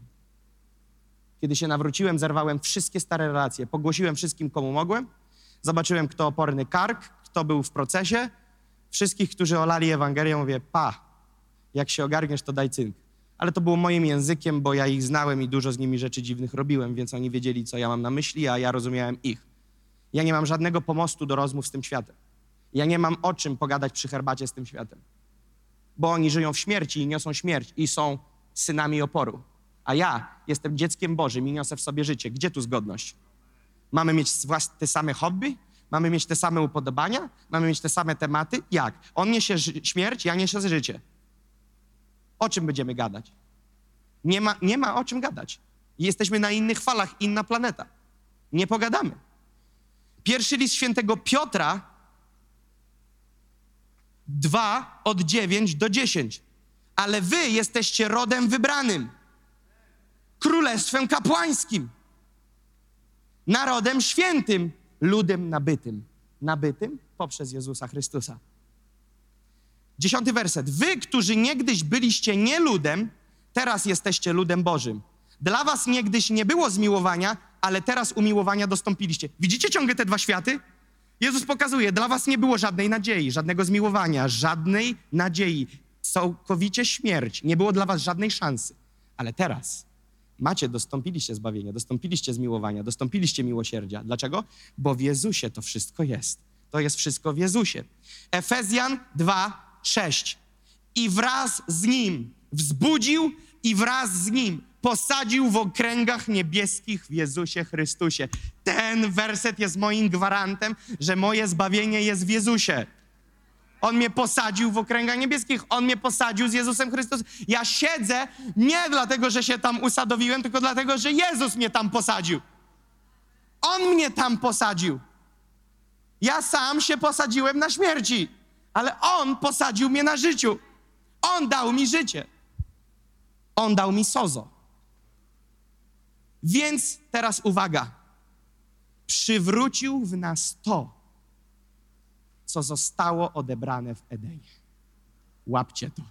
Kiedy się nawróciłem, zerwałem wszystkie stare relacje. Pogłosiłem wszystkim, komu mogłem. Zobaczyłem, kto oporny kark, kto był w procesie. Wszystkich, którzy olali Ewangelię, mówię, pa, jak się ogarniesz, to daj cynk. Ale to było moim językiem, bo ja ich znałem i dużo z nimi rzeczy dziwnych robiłem, więc oni wiedzieli, co ja mam na myśli, a ja rozumiałem ich. Ja nie mam żadnego pomostu do rozmów z tym światem. Ja nie mam o czym pogadać przy herbacie z tym światem. Bo oni żyją w śmierci i niosą śmierć i są synami oporu. A ja jestem dzieckiem Bożym i niosę w sobie życie. Gdzie tu zgodność? Mamy mieć te same hobby? Mamy mieć te same upodobania? Mamy mieć te same tematy? Jak? On niesie śmierć, ja niesie życie. O czym będziemy gadać? Nie ma, nie ma o czym gadać. Jesteśmy na innych falach, inna planeta. Nie pogadamy. Pierwszy list świętego Piotra 2 od 9 do 10. Ale wy jesteście rodem wybranym, królestwem kapłańskim, narodem świętym, ludem nabytym. Nabytym poprzez Jezusa Chrystusa. Dziesiąty werset. Wy, którzy niegdyś byliście nie ludem, teraz jesteście ludem Bożym. Dla was niegdyś nie było zmiłowania, ale teraz umiłowania dostąpiliście. Widzicie ciągle te dwa światy? Jezus pokazuje, dla was nie było żadnej nadziei, żadnego zmiłowania, żadnej nadziei. Całkowicie śmierć. Nie było dla was żadnej szansy. Ale teraz macie, dostąpiliście zbawienia, dostąpiliście zmiłowania, dostąpiliście miłosierdzia. Dlaczego? Bo w Jezusie to wszystko jest. To jest wszystko w Jezusie. Efezjan 2, 6. I wraz z Nim wzbudził i wraz z Nim posadził w okręgach niebieskich w Jezusie Chrystusie. Ten werset jest moim gwarantem, że moje zbawienie jest w Jezusie. On mnie posadził w okręgach niebieskich. On mnie posadził z Jezusem Chrystusem. Ja siedzę nie dlatego, że się tam usadowiłem, tylko dlatego, że Jezus mnie tam posadził. On mnie tam posadził. Ja sam się posadziłem na śmierci, ale On posadził mnie na życiu. On dał mi życie. On dał mi sozo. Więc teraz uwaga. Przywrócił w nas to, co zostało odebrane w Edenie. Łapcie to.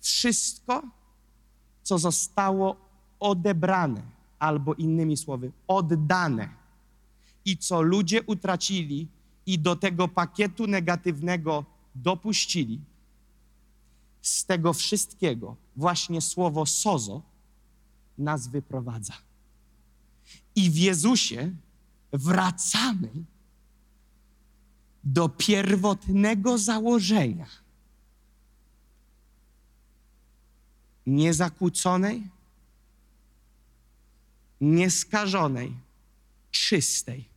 Wszystko, co zostało odebrane, albo innymi słowy, oddane, i co ludzie utracili i do tego pakietu negatywnego dopuścili, z tego wszystkiego właśnie słowo sozo nas wyprowadza. I w Jezusie wracamy do pierwotnego założenia niezakłóconej, nieskażonej, czystej,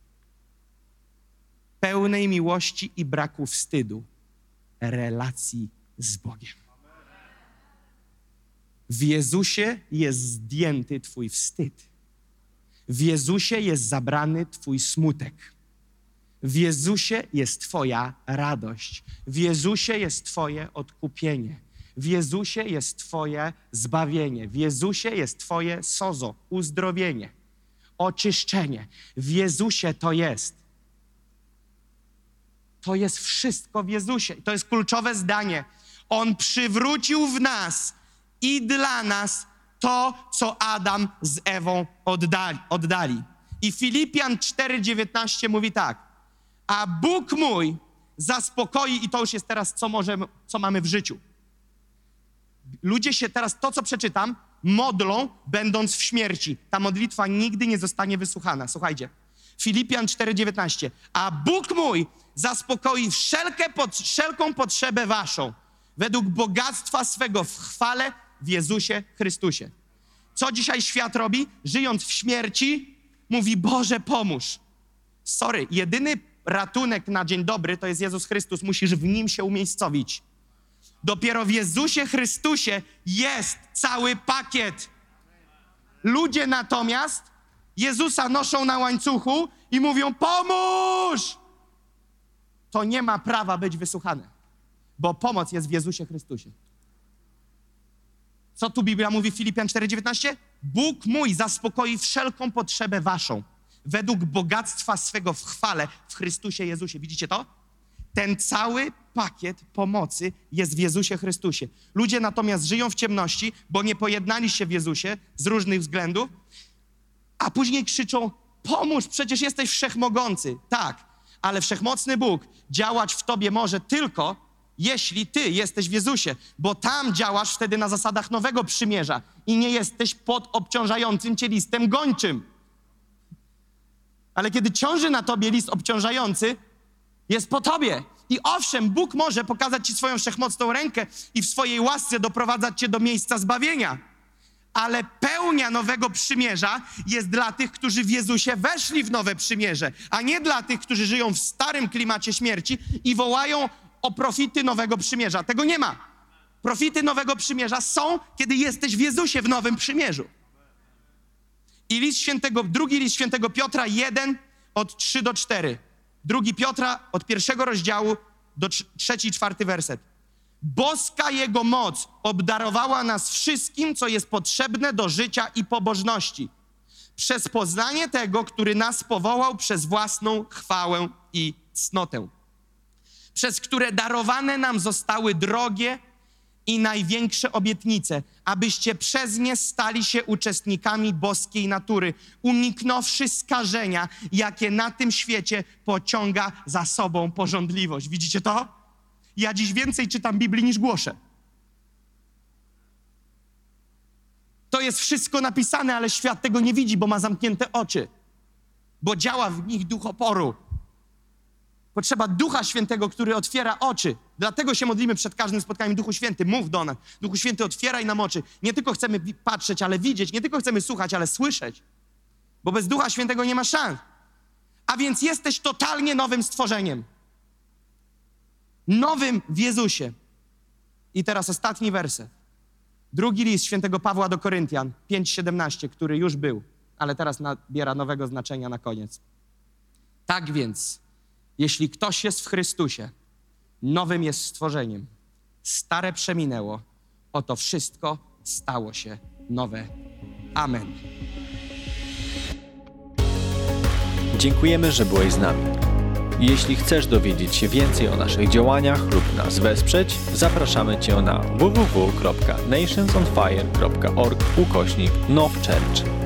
pełnej miłości i braku wstydu relacji z Bogiem. W Jezusie jest zdjęty Twój wstyd. W Jezusie jest zabrany Twój smutek. W Jezusie jest Twoja radość. W Jezusie jest Twoje odkupienie. W Jezusie jest Twoje zbawienie. W Jezusie jest Twoje sozo, uzdrowienie, oczyszczenie. W Jezusie to jest. To jest wszystko w Jezusie. To jest kluczowe zdanie. On przywrócił w nas i dla nas to, co Adam z Ewą oddali. oddali. I Filipian 4,19 mówi tak. A Bóg mój zaspokoi, i to już jest teraz, co, możemy, co mamy w życiu. Ludzie się teraz, to co przeczytam, modlą, będąc w śmierci. Ta modlitwa nigdy nie zostanie wysłuchana. Słuchajcie, Filipian 4:19. A Bóg mój zaspokoi wszelkie pod, wszelką potrzebę waszą według bogactwa swego w chwale w Jezusie Chrystusie. Co dzisiaj świat robi? Żyjąc w śmierci, mówi: Boże, pomóż. Sorry, jedyny ratunek na dzień dobry to jest Jezus Chrystus. Musisz w nim się umiejscowić. Dopiero w Jezusie Chrystusie jest cały pakiet. Ludzie natomiast Jezusa noszą na łańcuchu i mówią: Pomóż! To nie ma prawa być wysłuchane, bo pomoc jest w Jezusie Chrystusie. Co tu Biblia mówi w Filipian 4:19? Bóg mój zaspokoi wszelką potrzebę waszą według bogactwa swego w chwale w Chrystusie Jezusie. Widzicie to? Ten cały pakiet pomocy jest w Jezusie Chrystusie. Ludzie natomiast żyją w ciemności, bo nie pojednali się w Jezusie z różnych względów, a później krzyczą: Pomóż, przecież jesteś wszechmogący. Tak, ale wszechmocny Bóg działać w tobie może tylko, jeśli ty jesteś w Jezusie, bo tam działasz wtedy na zasadach nowego przymierza i nie jesteś pod obciążającym cię listem gończym. Ale kiedy ciąży na tobie list obciążający, jest po tobie. I owszem, Bóg może pokazać ci swoją wszechmocną rękę i w swojej łasce doprowadzać cię do miejsca zbawienia. Ale pełnia nowego przymierza jest dla tych, którzy w Jezusie weszli w nowe przymierze, a nie dla tych, którzy żyją w starym klimacie śmierci i wołają o profity nowego przymierza. Tego nie ma. Profity nowego przymierza są, kiedy jesteś w Jezusie w nowym przymierzu. I list świętego, drugi list świętego Piotra 1 od 3 do 4. Drugi Piotra od pierwszego rozdziału do trz- trzeci, czwarty werset. Boska Jego moc obdarowała nas wszystkim, co jest potrzebne do życia i pobożności. Przez poznanie tego, który nas powołał przez własną chwałę i cnotę. Przez które darowane nam zostały drogie i największe obietnice, abyście przez nie stali się uczestnikami boskiej natury, uniknąwszy skażenia, jakie na tym świecie pociąga za sobą porządliwość. Widzicie to? Ja dziś więcej czytam Biblii niż głoszę. To jest wszystko napisane, ale świat tego nie widzi, bo ma zamknięte oczy, bo działa w nich duch oporu. Potrzeba Ducha Świętego, który otwiera oczy. Dlatego się modlimy przed każdym spotkaniem. Duchu Święty, mów do nas. Duchu Święty, otwieraj nam oczy. Nie tylko chcemy patrzeć, ale widzieć. Nie tylko chcemy słuchać, ale słyszeć. Bo bez Ducha Świętego nie ma szans. A więc jesteś totalnie nowym stworzeniem. Nowym w Jezusie. I teraz ostatni werset. Drugi list świętego Pawła do Koryntian 5:17, który już był, ale teraz nabiera nowego znaczenia na koniec. Tak więc, jeśli ktoś jest w Chrystusie, nowym jest stworzeniem. Stare przeminęło, oto wszystko stało się nowe. Amen. Dziękujemy, że byłeś z nami. Jeśli chcesz dowiedzieć się więcej o naszych działaniach lub nas wesprzeć, zapraszamy Cię na www.nationsonfire.org ukośnik nowchurch.